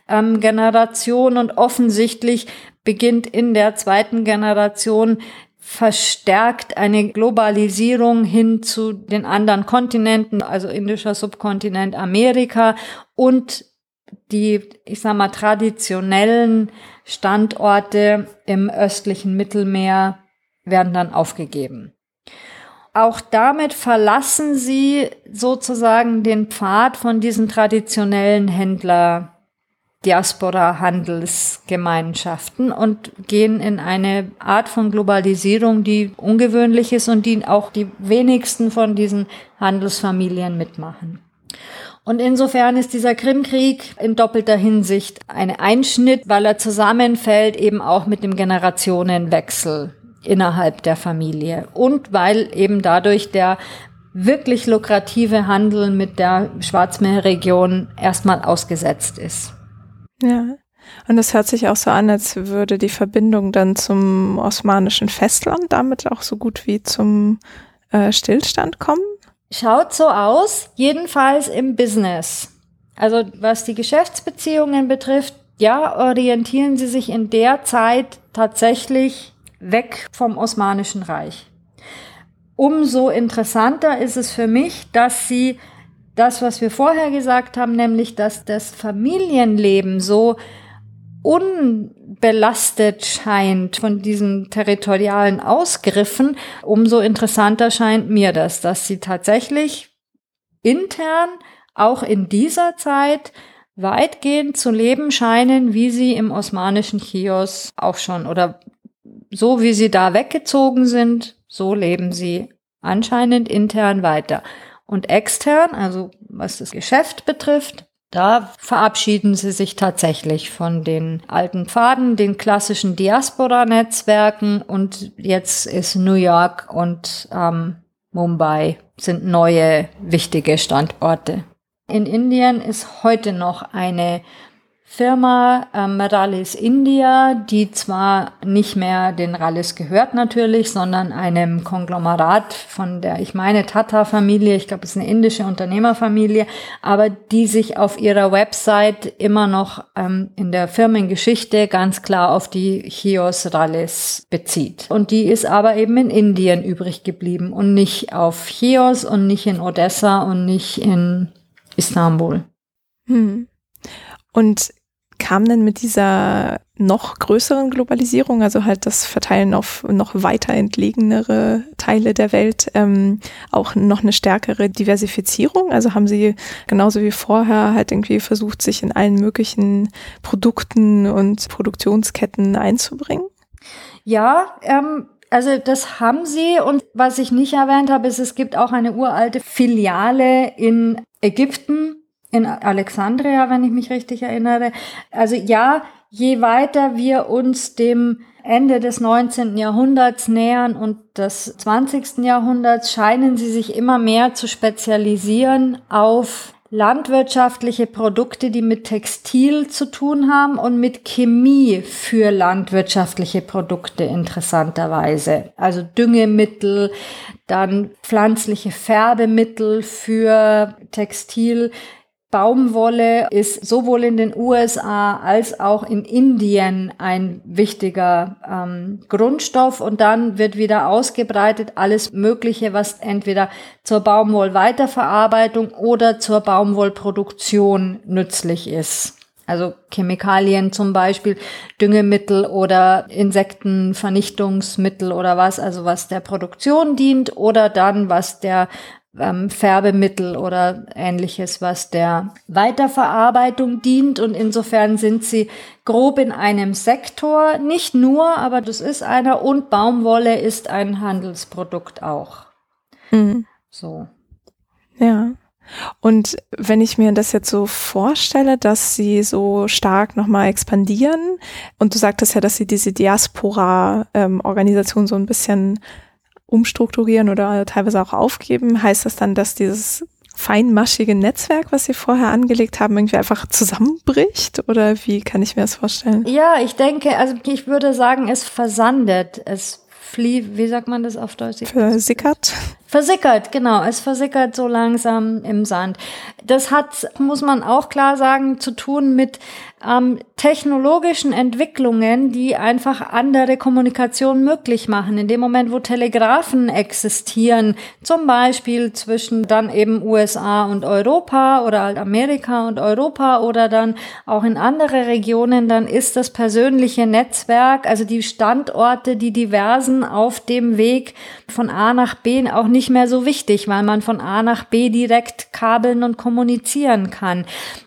ähm, Generation und offensichtlich beginnt in der zweiten Generation verstärkt eine Globalisierung hin zu den anderen Kontinenten, also indischer Subkontinent Amerika und die, ich sag mal, traditionellen Standorte im östlichen Mittelmeer werden dann aufgegeben. Auch damit verlassen sie sozusagen den Pfad von diesen traditionellen Händler Diaspora-Handelsgemeinschaften und gehen in eine Art von Globalisierung, die ungewöhnlich ist und die auch die wenigsten von diesen Handelsfamilien mitmachen. Und insofern ist dieser Krimkrieg in doppelter Hinsicht ein Einschnitt, weil er zusammenfällt eben auch mit dem Generationenwechsel innerhalb der Familie und weil eben dadurch der wirklich lukrative Handel mit der Schwarzmeerregion erstmal ausgesetzt ist. Ja. Und es hört sich auch so an, als würde die Verbindung dann zum osmanischen Festland damit auch so gut wie zum äh, Stillstand kommen. Schaut so aus, jedenfalls im Business. Also was die Geschäftsbeziehungen betrifft, ja, orientieren sie sich in der Zeit tatsächlich weg vom Osmanischen Reich. Umso interessanter ist es für mich, dass sie das, was wir vorher gesagt haben, nämlich, dass das Familienleben so unbelastet scheint von diesen territorialen Ausgriffen, umso interessanter scheint mir das, dass sie tatsächlich intern auch in dieser Zeit weitgehend zu leben scheinen, wie sie im osmanischen Chios auch schon oder so wie sie da weggezogen sind, so leben sie anscheinend intern weiter. Und extern, also was das Geschäft betrifft, da verabschieden sie sich tatsächlich von den alten Pfaden, den klassischen Diaspora-Netzwerken und jetzt ist New York und ähm, Mumbai sind neue wichtige Standorte. In Indien ist heute noch eine Firma ähm, Rallis India, die zwar nicht mehr den Rallis gehört natürlich, sondern einem Konglomerat von der, ich meine, Tata-Familie, ich glaube, es ist eine indische Unternehmerfamilie, aber die sich auf ihrer Website immer noch ähm, in der Firmengeschichte ganz klar auf die Chios Rallis bezieht. Und die ist aber eben in Indien übrig geblieben und nicht auf Chios und nicht in Odessa und nicht in Istanbul. Hm. Und kam denn mit dieser noch größeren Globalisierung, also halt das Verteilen auf noch weiter entlegenere Teile der Welt, ähm, auch noch eine stärkere Diversifizierung? Also haben Sie genauso wie vorher halt irgendwie versucht, sich in allen möglichen Produkten und Produktionsketten einzubringen? Ja, ähm, also das haben sie und was ich nicht erwähnt habe, ist, es gibt auch eine uralte Filiale in Ägypten, in Alexandria, wenn ich mich richtig erinnere. Also ja, je weiter wir uns dem Ende des 19. Jahrhunderts nähern und des 20. Jahrhunderts scheinen sie sich immer mehr zu spezialisieren auf landwirtschaftliche Produkte, die mit Textil zu tun haben und mit Chemie für landwirtschaftliche Produkte interessanterweise. Also Düngemittel, dann pflanzliche Färbemittel für Textil Baumwolle ist sowohl in den USA als auch in Indien ein wichtiger ähm, Grundstoff und dann wird wieder ausgebreitet alles Mögliche, was entweder zur Baumwollweiterverarbeitung oder zur Baumwollproduktion nützlich ist. Also Chemikalien zum Beispiel, Düngemittel oder Insektenvernichtungsmittel oder was, also was der Produktion dient oder dann was der ähm, Färbemittel oder ähnliches, was der Weiterverarbeitung dient. Und insofern sind sie grob in einem Sektor, nicht nur, aber das ist einer. Und Baumwolle ist ein Handelsprodukt auch. Mhm. So. Ja. Und wenn ich mir das jetzt so vorstelle, dass sie so stark nochmal expandieren, und du sagtest ja, dass sie diese Diaspora-Organisation ähm, so ein bisschen umstrukturieren oder teilweise auch aufgeben, heißt das dann, dass dieses feinmaschige Netzwerk, was Sie vorher angelegt haben, irgendwie einfach zusammenbricht? Oder wie kann ich mir das vorstellen? Ja, ich denke, also ich würde sagen, es versandet. Es flieht, wie sagt man das auf Deutsch? Versickert? Versickert, genau. Es versickert so langsam im Sand. Das hat, muss man auch klar sagen, zu tun mit ähm, technologischen Entwicklungen, die einfach andere Kommunikation möglich machen. In dem Moment, wo Telegraphen existieren, zum Beispiel zwischen dann eben USA und Europa oder halt Amerika und Europa oder dann auch in andere Regionen, dann ist das persönliche Netzwerk, also die Standorte, die diversen auf dem Weg von A nach B auch nicht mehr so wichtig, weil man von A nach B direkt kabeln und kommunizieren kann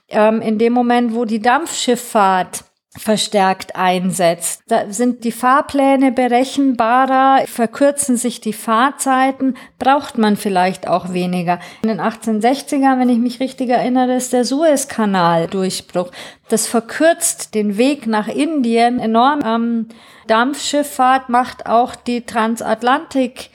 ähm, in dem Moment, wo die Dampfschifffahrt verstärkt einsetzt. Da sind die Fahrpläne berechenbarer, verkürzen sich die Fahrzeiten, braucht man vielleicht auch weniger. In den 1860ern, wenn ich mich richtig erinnere, ist der Suezkanal Durchbruch. Das verkürzt den Weg nach Indien enorm. Ähm, Dampfschifffahrt macht auch die Transatlantik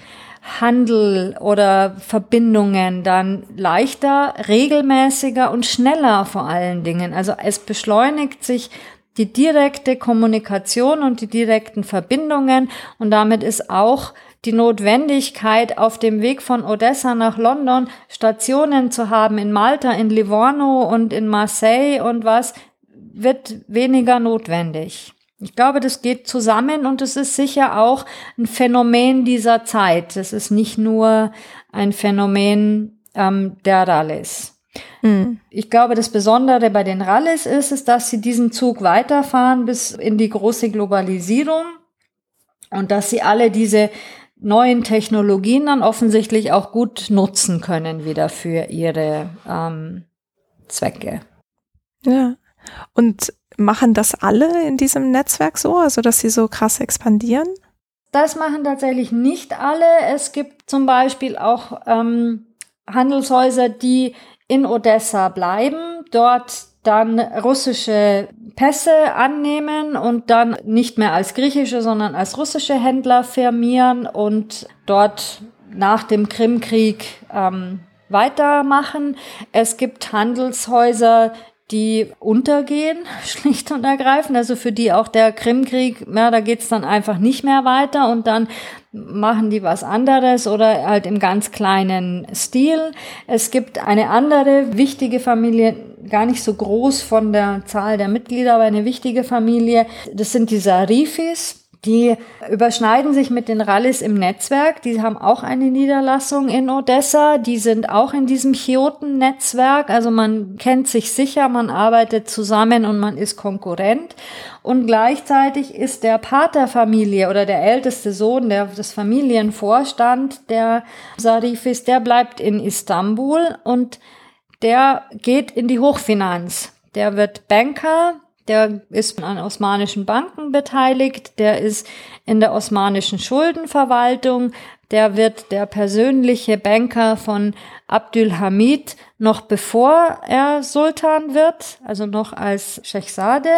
Handel oder Verbindungen dann leichter, regelmäßiger und schneller vor allen Dingen. Also es beschleunigt sich die direkte Kommunikation und die direkten Verbindungen und damit ist auch die Notwendigkeit, auf dem Weg von Odessa nach London Stationen zu haben in Malta, in Livorno und in Marseille und was, wird weniger notwendig. Ich glaube, das geht zusammen und es ist sicher auch ein Phänomen dieser Zeit. Das ist nicht nur ein Phänomen ähm, der Rallis. Mhm. Ich glaube, das Besondere bei den Rallis ist, ist, dass sie diesen Zug weiterfahren bis in die große Globalisierung und dass sie alle diese neuen Technologien dann offensichtlich auch gut nutzen können wieder für ihre ähm, Zwecke. Ja. Und Machen das alle in diesem Netzwerk so, also dass sie so krass expandieren? Das machen tatsächlich nicht alle. Es gibt zum Beispiel auch ähm, Handelshäuser, die in Odessa bleiben, dort dann russische Pässe annehmen und dann nicht mehr als griechische, sondern als russische Händler firmieren und dort nach dem Krimkrieg ähm, weitermachen. Es gibt Handelshäuser, die untergehen, schlicht und ergreifend. Also für die auch der Krimkrieg, ja, da geht's dann einfach nicht mehr weiter und dann machen die was anderes oder halt im ganz kleinen Stil. Es gibt eine andere wichtige Familie, gar nicht so groß von der Zahl der Mitglieder, aber eine wichtige Familie. Das sind die Sarifis. Die überschneiden sich mit den Rallis im Netzwerk. Die haben auch eine Niederlassung in Odessa. Die sind auch in diesem Chioten-Netzwerk. Also man kennt sich sicher, man arbeitet zusammen und man ist Konkurrent. Und gleichzeitig ist der Paterfamilie oder der älteste Sohn, der das Familienvorstand der Sarifis, der bleibt in Istanbul und der geht in die Hochfinanz. Der wird Banker, der ist an osmanischen Banken beteiligt, der ist in der osmanischen Schuldenverwaltung, der wird der persönliche Banker von Abdülhamid noch bevor er Sultan wird, also noch als Shechzade.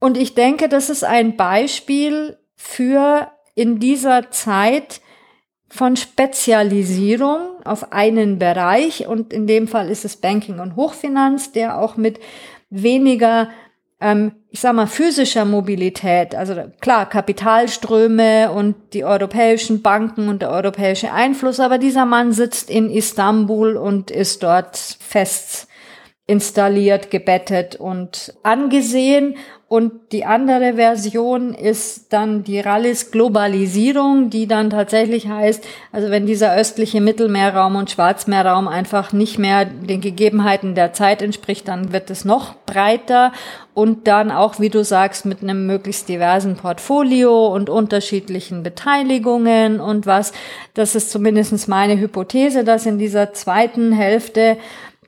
Und ich denke, das ist ein Beispiel für in dieser Zeit von Spezialisierung auf einen Bereich und in dem Fall ist es Banking und Hochfinanz, der auch mit weniger ähm, ich sag mal, physischer Mobilität, also klar, Kapitalströme und die europäischen Banken und der europäische Einfluss, aber dieser Mann sitzt in Istanbul und ist dort fest installiert, gebettet und angesehen und die andere Version ist dann die Rallis Globalisierung, die dann tatsächlich heißt, also wenn dieser östliche Mittelmeerraum und Schwarzmeerraum einfach nicht mehr den Gegebenheiten der Zeit entspricht, dann wird es noch breiter und dann auch, wie du sagst, mit einem möglichst diversen Portfolio und unterschiedlichen Beteiligungen und was. Das ist zumindest meine Hypothese, dass in dieser zweiten Hälfte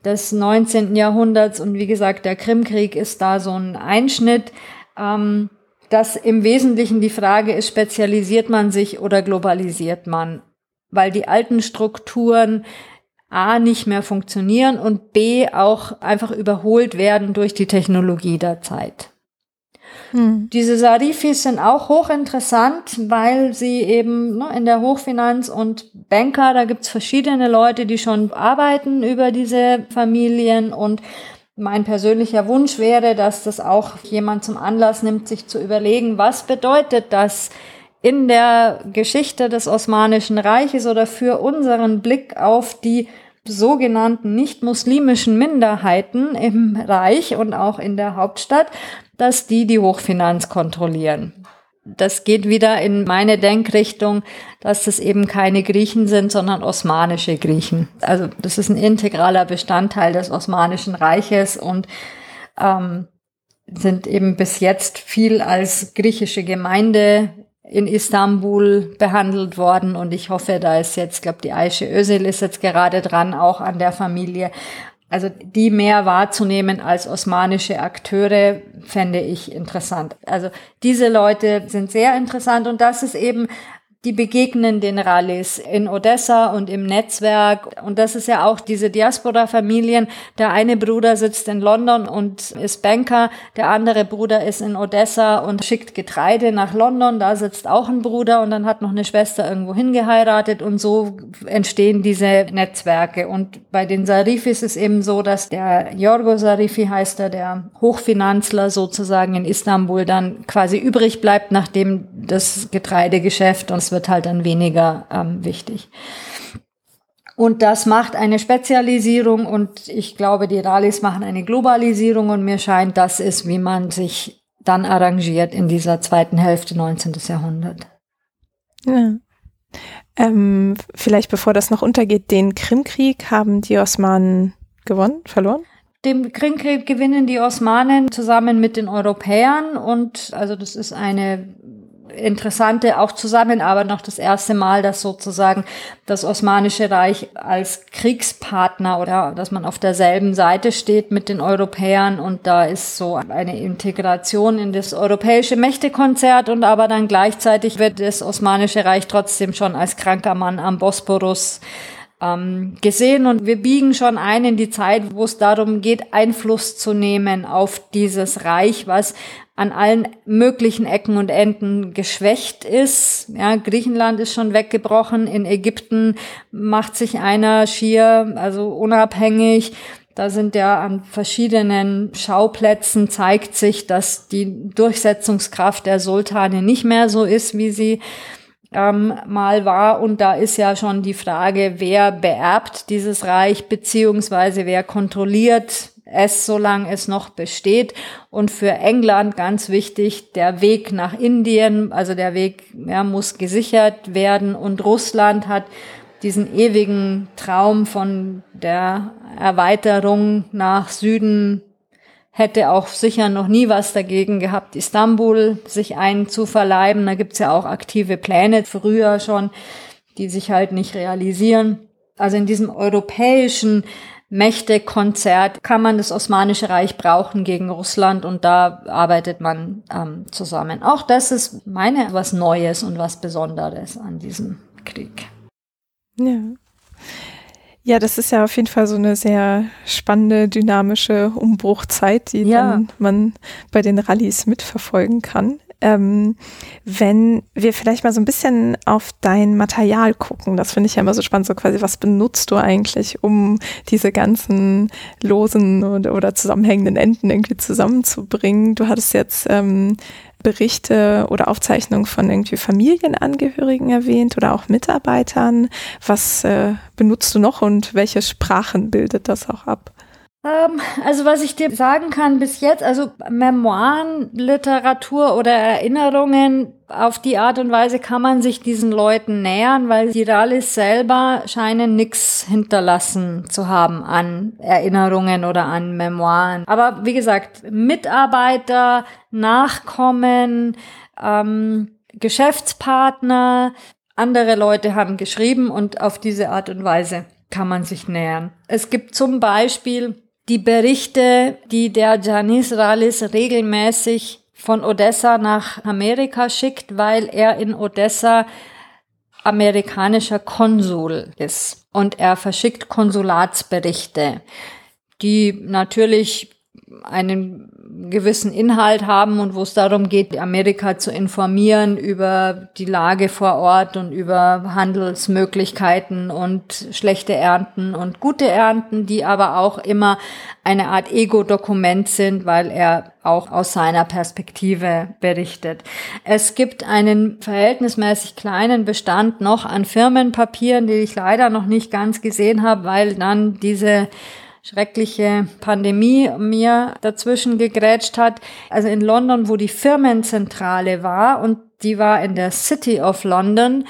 des 19. Jahrhunderts und wie gesagt, der Krimkrieg ist da so ein Einschnitt, ähm, dass im Wesentlichen die Frage ist, spezialisiert man sich oder globalisiert man? Weil die alten Strukturen A nicht mehr funktionieren und B auch einfach überholt werden durch die Technologie der Zeit. Hm. Diese Sarifis sind auch hochinteressant, weil sie eben ne, in der Hochfinanz und Banker, da gibt's verschiedene Leute, die schon arbeiten über diese Familien und mein persönlicher Wunsch wäre, dass das auch jemand zum Anlass nimmt, sich zu überlegen, was bedeutet das in der Geschichte des Osmanischen Reiches oder für unseren Blick auf die sogenannten nicht-muslimischen Minderheiten im Reich und auch in der Hauptstadt, dass die die Hochfinanz kontrollieren. Das geht wieder in meine Denkrichtung, dass das eben keine Griechen sind, sondern osmanische Griechen. Also das ist ein integraler Bestandteil des Osmanischen Reiches und ähm, sind eben bis jetzt viel als griechische Gemeinde in Istanbul behandelt worden und ich hoffe, da ist jetzt, glaube die Aische Özil ist jetzt gerade dran, auch an der Familie. Also die mehr wahrzunehmen als osmanische Akteure fände ich interessant. Also diese Leute sind sehr interessant und das ist eben die begegnen den Rallyes in Odessa und im Netzwerk. Und das ist ja auch diese Diaspora-Familien. Der eine Bruder sitzt in London und ist Banker. Der andere Bruder ist in Odessa und schickt Getreide nach London. Da sitzt auch ein Bruder und dann hat noch eine Schwester irgendwo hingeheiratet. Und so entstehen diese Netzwerke. Und bei den Sarifis ist eben so, dass der Yorgo Sarifi heißt er, der Hochfinanzler sozusagen in Istanbul dann quasi übrig bleibt, nachdem das Getreidegeschäft und wird halt dann weniger ähm, wichtig. Und das macht eine Spezialisierung und ich glaube, die Rallyes machen eine Globalisierung und mir scheint, das ist, wie man sich dann arrangiert in dieser zweiten Hälfte 19. Jahrhundert. Ja. Ähm, vielleicht bevor das noch untergeht, den Krimkrieg haben die Osmanen gewonnen, verloren? Den Krimkrieg gewinnen die Osmanen zusammen mit den Europäern und also das ist eine interessante auch Zusammenarbeit noch das erste Mal, dass sozusagen das Osmanische Reich als Kriegspartner oder dass man auf derselben Seite steht mit den Europäern und da ist so eine Integration in das europäische Mächtekonzert und aber dann gleichzeitig wird das Osmanische Reich trotzdem schon als kranker Mann am Bosporus ähm, gesehen und wir biegen schon ein in die Zeit, wo es darum geht, Einfluss zu nehmen auf dieses Reich, was an allen möglichen Ecken und Enden geschwächt ist. Ja, Griechenland ist schon weggebrochen. In Ägypten macht sich einer schier, also unabhängig. Da sind ja an verschiedenen Schauplätzen zeigt sich, dass die Durchsetzungskraft der Sultane nicht mehr so ist, wie sie ähm, mal war. Und da ist ja schon die Frage, wer beerbt dieses Reich, beziehungsweise wer kontrolliert es, solange es noch besteht. Und für England ganz wichtig, der Weg nach Indien, also der Weg ja, muss gesichert werden. Und Russland hat diesen ewigen Traum von der Erweiterung nach Süden hätte auch sicher noch nie was dagegen gehabt, Istanbul sich einzuverleiben. Da gibt's ja auch aktive Pläne früher schon, die sich halt nicht realisieren. Also in diesem europäischen Mächtekonzert kann man das Osmanische Reich brauchen gegen Russland und da arbeitet man ähm, zusammen. Auch das ist meine was Neues und was Besonderes an diesem Krieg. Ja. Ja, das ist ja auf jeden Fall so eine sehr spannende, dynamische Umbruchzeit, die ja. dann man bei den Rallyes mitverfolgen kann. Ähm, wenn wir vielleicht mal so ein bisschen auf dein Material gucken, das finde ich ja immer so spannend, so quasi, was benutzt du eigentlich, um diese ganzen losen oder, oder zusammenhängenden Enden irgendwie zusammenzubringen? Du hattest jetzt ähm, Berichte oder Aufzeichnungen von irgendwie Familienangehörigen erwähnt oder auch Mitarbeitern. Was äh, benutzt du noch und welche Sprachen bildet das auch ab? Ähm, also was ich dir sagen kann bis jetzt, also Memoiren, Literatur oder Erinnerungen, auf die Art und Weise kann man sich diesen Leuten nähern, weil die Ralis selber scheinen nichts hinterlassen zu haben an Erinnerungen oder an Memoiren. Aber wie gesagt, Mitarbeiter, Nachkommen, ähm, Geschäftspartner, andere Leute haben geschrieben und auf diese Art und Weise kann man sich nähern. Es gibt zum Beispiel die Berichte, die der Janis Ralis regelmäßig von Odessa nach Amerika schickt, weil er in Odessa amerikanischer Konsul ist. Und er verschickt Konsulatsberichte, die natürlich einen gewissen Inhalt haben und wo es darum geht, Amerika zu informieren über die Lage vor Ort und über Handelsmöglichkeiten und schlechte Ernten und gute Ernten, die aber auch immer eine Art Ego-Dokument sind, weil er auch aus seiner Perspektive berichtet. Es gibt einen verhältnismäßig kleinen Bestand noch an Firmenpapieren, die ich leider noch nicht ganz gesehen habe, weil dann diese schreckliche Pandemie mir dazwischen gegrätscht hat. Also in London, wo die Firmenzentrale war und die war in der City of London.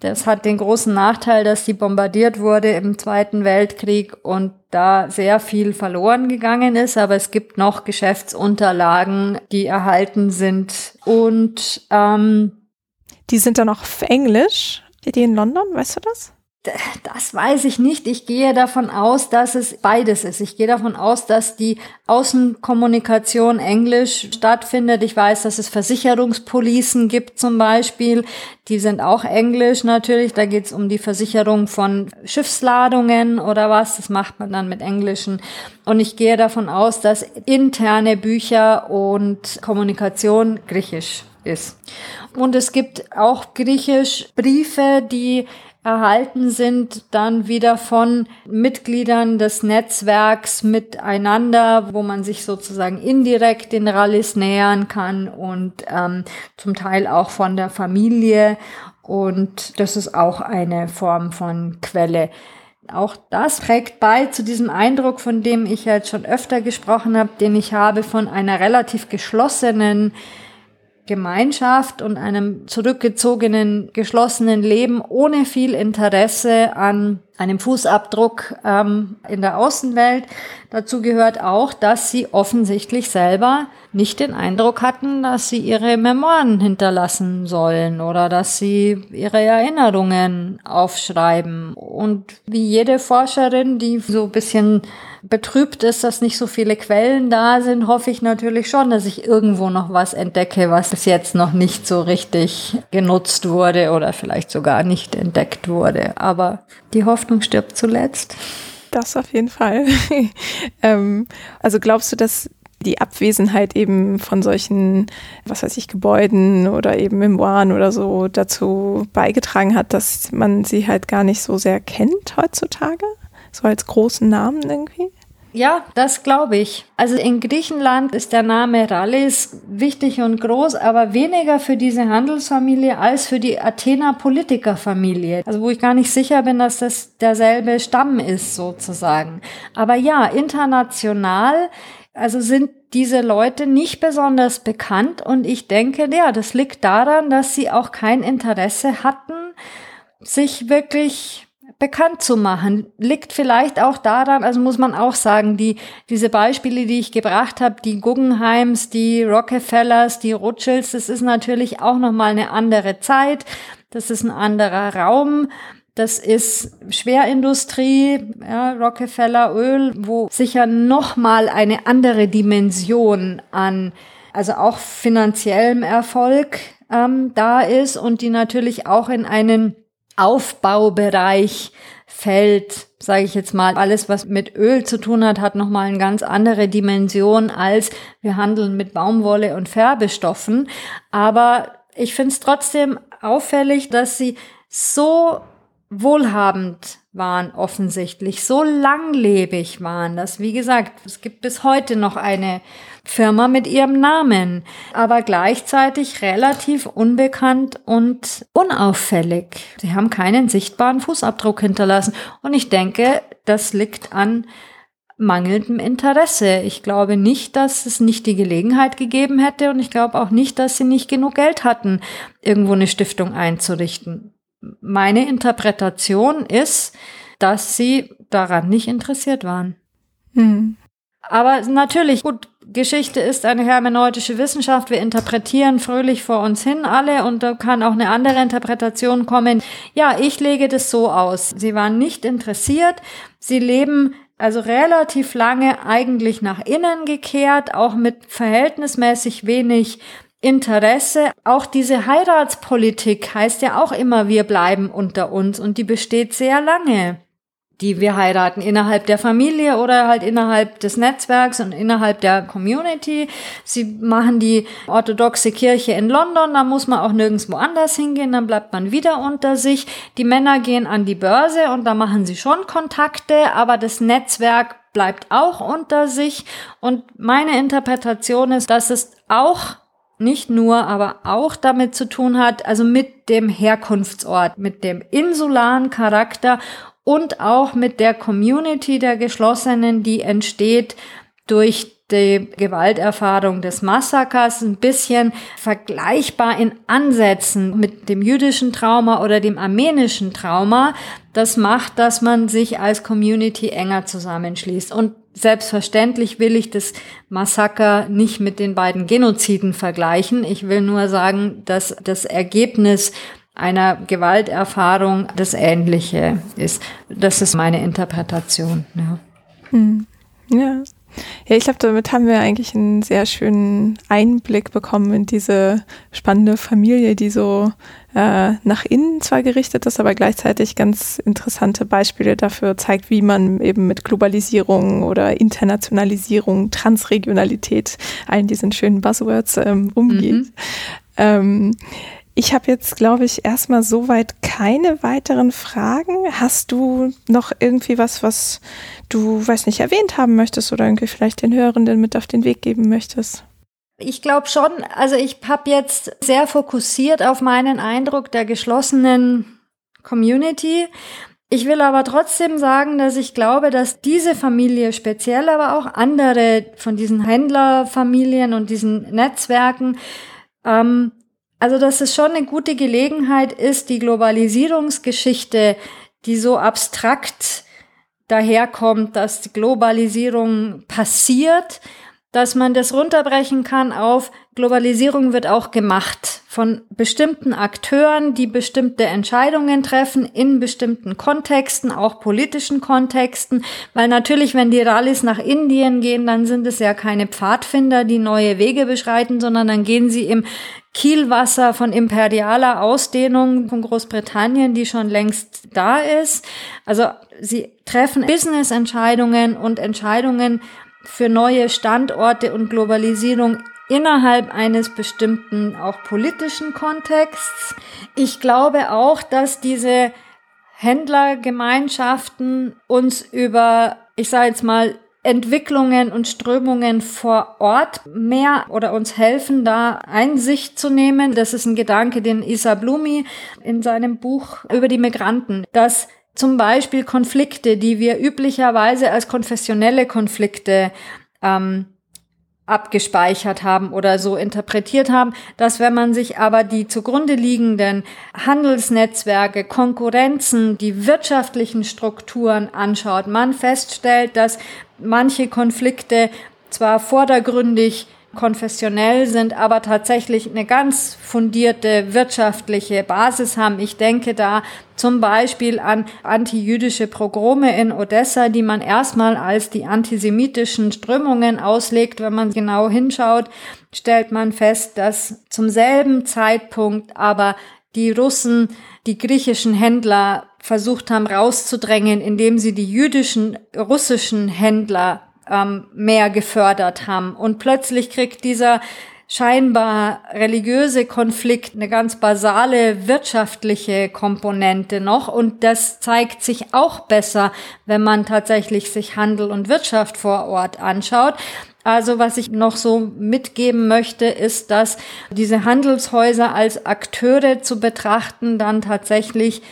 Das hat den großen Nachteil, dass sie bombardiert wurde im Zweiten Weltkrieg und da sehr viel verloren gegangen ist. Aber es gibt noch Geschäftsunterlagen, die erhalten sind. Und ähm, die sind dann auch auf Englisch, die in London, weißt du das? Das weiß ich nicht. Ich gehe davon aus, dass es beides ist. Ich gehe davon aus, dass die Außenkommunikation Englisch stattfindet. Ich weiß, dass es Versicherungspolicen gibt zum Beispiel. Die sind auch Englisch natürlich. Da geht es um die Versicherung von Schiffsladungen oder was. Das macht man dann mit Englischen. Und ich gehe davon aus, dass interne Bücher und Kommunikation Griechisch ist. Und es gibt auch Griechisch Briefe, die erhalten sind, dann wieder von Mitgliedern des Netzwerks miteinander, wo man sich sozusagen indirekt den Rallis nähern kann und ähm, zum Teil auch von der Familie. Und das ist auch eine Form von Quelle. Auch das trägt bei zu diesem Eindruck, von dem ich jetzt schon öfter gesprochen habe, den ich habe von einer relativ geschlossenen Gemeinschaft und einem zurückgezogenen, geschlossenen Leben ohne viel Interesse an einem Fußabdruck ähm, in der Außenwelt. Dazu gehört auch, dass sie offensichtlich selber nicht den Eindruck hatten, dass sie ihre Memoiren hinterlassen sollen oder dass sie ihre Erinnerungen aufschreiben. Und wie jede Forscherin, die so ein bisschen betrübt ist, dass nicht so viele Quellen da sind, hoffe ich natürlich schon, dass ich irgendwo noch was entdecke, was bis jetzt noch nicht so richtig genutzt wurde oder vielleicht sogar nicht entdeckt wurde. Aber die Hoffnung stirbt zuletzt. Das auf jeden Fall. ähm, also glaubst du, dass die Abwesenheit eben von solchen, was weiß ich, Gebäuden oder eben Memoiren oder so dazu beigetragen hat, dass man sie halt gar nicht so sehr kennt heutzutage? So als großen Namen irgendwie? Ja, das glaube ich. Also in Griechenland ist der Name Rallis wichtig und groß, aber weniger für diese Handelsfamilie als für die Athener Politikerfamilie. Also wo ich gar nicht sicher bin, dass das derselbe Stamm ist sozusagen. Aber ja, international, also sind diese Leute nicht besonders bekannt und ich denke, ja, das liegt daran, dass sie auch kein Interesse hatten, sich wirklich bekannt zu machen. Liegt vielleicht auch daran, also muss man auch sagen, die, diese Beispiele, die ich gebracht habe, die Guggenheims, die Rockefellers, die Rothschilds, das ist natürlich auch nochmal eine andere Zeit. Das ist ein anderer Raum. Das ist Schwerindustrie, ja, Rockefeller Öl, wo sicher nochmal eine andere Dimension an, also auch finanziellem Erfolg ähm, da ist und die natürlich auch in einen Aufbaubereich fällt, sage ich jetzt mal, alles, was mit Öl zu tun hat, hat nochmal eine ganz andere Dimension als wir handeln mit Baumwolle und Färbestoffen. Aber ich finde es trotzdem auffällig, dass sie so wohlhabend waren offensichtlich, so langlebig waren, dass, wie gesagt, es gibt bis heute noch eine Firma mit ihrem Namen, aber gleichzeitig relativ unbekannt und unauffällig. Sie haben keinen sichtbaren Fußabdruck hinterlassen und ich denke, das liegt an mangelndem Interesse. Ich glaube nicht, dass es nicht die Gelegenheit gegeben hätte und ich glaube auch nicht, dass sie nicht genug Geld hatten, irgendwo eine Stiftung einzurichten meine Interpretation ist, dass sie daran nicht interessiert waren. Hm. Aber natürlich, gut, Geschichte ist eine hermeneutische Wissenschaft. Wir interpretieren fröhlich vor uns hin alle und da kann auch eine andere Interpretation kommen. Ja, ich lege das so aus. Sie waren nicht interessiert. Sie leben also relativ lange eigentlich nach innen gekehrt, auch mit verhältnismäßig wenig Interesse. Auch diese Heiratspolitik heißt ja auch immer, wir bleiben unter uns und die besteht sehr lange. Die wir heiraten innerhalb der Familie oder halt innerhalb des Netzwerks und innerhalb der Community. Sie machen die orthodoxe Kirche in London, da muss man auch nirgendwo anders hingehen, dann bleibt man wieder unter sich. Die Männer gehen an die Börse und da machen sie schon Kontakte, aber das Netzwerk bleibt auch unter sich. Und meine Interpretation ist, dass es auch nicht nur, aber auch damit zu tun hat, also mit dem Herkunftsort, mit dem insularen Charakter und auch mit der Community der Geschlossenen, die entsteht durch die Gewalterfahrung des Massakers ein bisschen vergleichbar in Ansätzen mit dem jüdischen Trauma oder dem armenischen Trauma. Das macht, dass man sich als Community enger zusammenschließt. Und selbstverständlich will ich das Massaker nicht mit den beiden Genoziden vergleichen. Ich will nur sagen, dass das Ergebnis einer Gewalterfahrung das Ähnliche ist. Das ist meine Interpretation. Ja. Hm. Ja, ja, ich glaube, damit haben wir eigentlich einen sehr schönen Einblick bekommen in diese spannende Familie, die so äh, nach innen zwar gerichtet ist, aber gleichzeitig ganz interessante Beispiele dafür zeigt, wie man eben mit Globalisierung oder Internationalisierung, Transregionalität, allen diesen schönen Buzzwords ähm, umgeht. Mhm. Ähm, ich habe jetzt, glaube ich, erstmal soweit keine weiteren Fragen. Hast du noch irgendwie was, was du, weiß nicht, erwähnt haben möchtest oder irgendwie vielleicht den Hörenden mit auf den Weg geben möchtest? Ich glaube schon, also ich habe jetzt sehr fokussiert auf meinen Eindruck der geschlossenen Community. Ich will aber trotzdem sagen, dass ich glaube, dass diese Familie speziell, aber auch andere von diesen Händlerfamilien und diesen Netzwerken ähm, also, dass es schon eine gute Gelegenheit ist, die Globalisierungsgeschichte, die so abstrakt daherkommt, dass die Globalisierung passiert, dass man das runterbrechen kann auf Globalisierung wird auch gemacht von bestimmten Akteuren, die bestimmte Entscheidungen treffen in bestimmten Kontexten, auch politischen Kontexten, weil natürlich, wenn die Rallyes nach Indien gehen, dann sind es ja keine Pfadfinder, die neue Wege beschreiten, sondern dann gehen sie im Kielwasser von imperialer Ausdehnung von Großbritannien, die schon längst da ist. Also sie treffen Business-Entscheidungen und Entscheidungen für neue Standorte und Globalisierung innerhalb eines bestimmten auch politischen Kontexts. Ich glaube auch, dass diese Händlergemeinschaften uns über, ich sage jetzt mal, Entwicklungen und Strömungen vor Ort mehr oder uns helfen, da Einsicht zu nehmen. Das ist ein Gedanke, den Isa Blumi in seinem Buch über die Migranten, dass zum Beispiel Konflikte, die wir üblicherweise als konfessionelle Konflikte ähm, abgespeichert haben oder so interpretiert haben, dass wenn man sich aber die zugrunde liegenden Handelsnetzwerke, Konkurrenzen, die wirtschaftlichen Strukturen anschaut, man feststellt, dass manche Konflikte zwar vordergründig konfessionell sind, aber tatsächlich eine ganz fundierte wirtschaftliche Basis haben. Ich denke da zum Beispiel an antijüdische Progrome in Odessa, die man erstmal als die antisemitischen Strömungen auslegt. Wenn man genau hinschaut, stellt man fest, dass zum selben Zeitpunkt aber die Russen die griechischen Händler versucht haben rauszudrängen, indem sie die jüdischen, russischen Händler ähm, mehr gefördert haben. Und plötzlich kriegt dieser scheinbar religiöse Konflikt eine ganz basale wirtschaftliche Komponente noch und das zeigt sich auch besser, wenn man tatsächlich sich Handel und Wirtschaft vor Ort anschaut. Also was ich noch so mitgeben möchte, ist, dass diese Handelshäuser als Akteure zu betrachten dann tatsächlich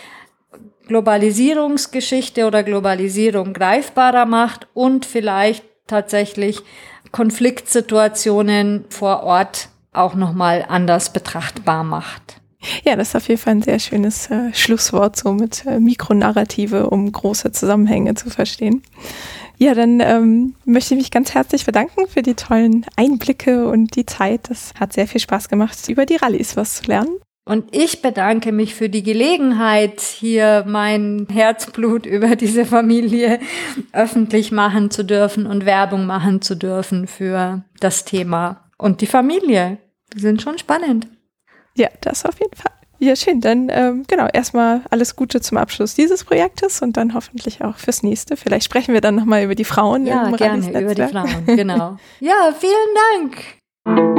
Globalisierungsgeschichte oder Globalisierung greifbarer macht und vielleicht tatsächlich Konfliktsituationen vor Ort auch nochmal anders betrachtbar macht. Ja, das ist auf jeden Fall ein sehr schönes äh, Schlusswort, so mit äh, Mikronarrative, um große Zusammenhänge zu verstehen. Ja, dann ähm, möchte ich mich ganz herzlich bedanken für die tollen Einblicke und die Zeit. Das hat sehr viel Spaß gemacht, über die Rallyes was zu lernen. Und ich bedanke mich für die Gelegenheit, hier mein Herzblut über diese Familie öffentlich machen zu dürfen und Werbung machen zu dürfen für das Thema und die Familie. Die sind schon spannend. Ja, das auf jeden Fall. Ja, schön. Dann ähm, genau, erstmal alles Gute zum Abschluss dieses Projektes und dann hoffentlich auch fürs nächste. Vielleicht sprechen wir dann nochmal über die Frauen. Ja, gerne über die Frauen, genau. ja, vielen Dank.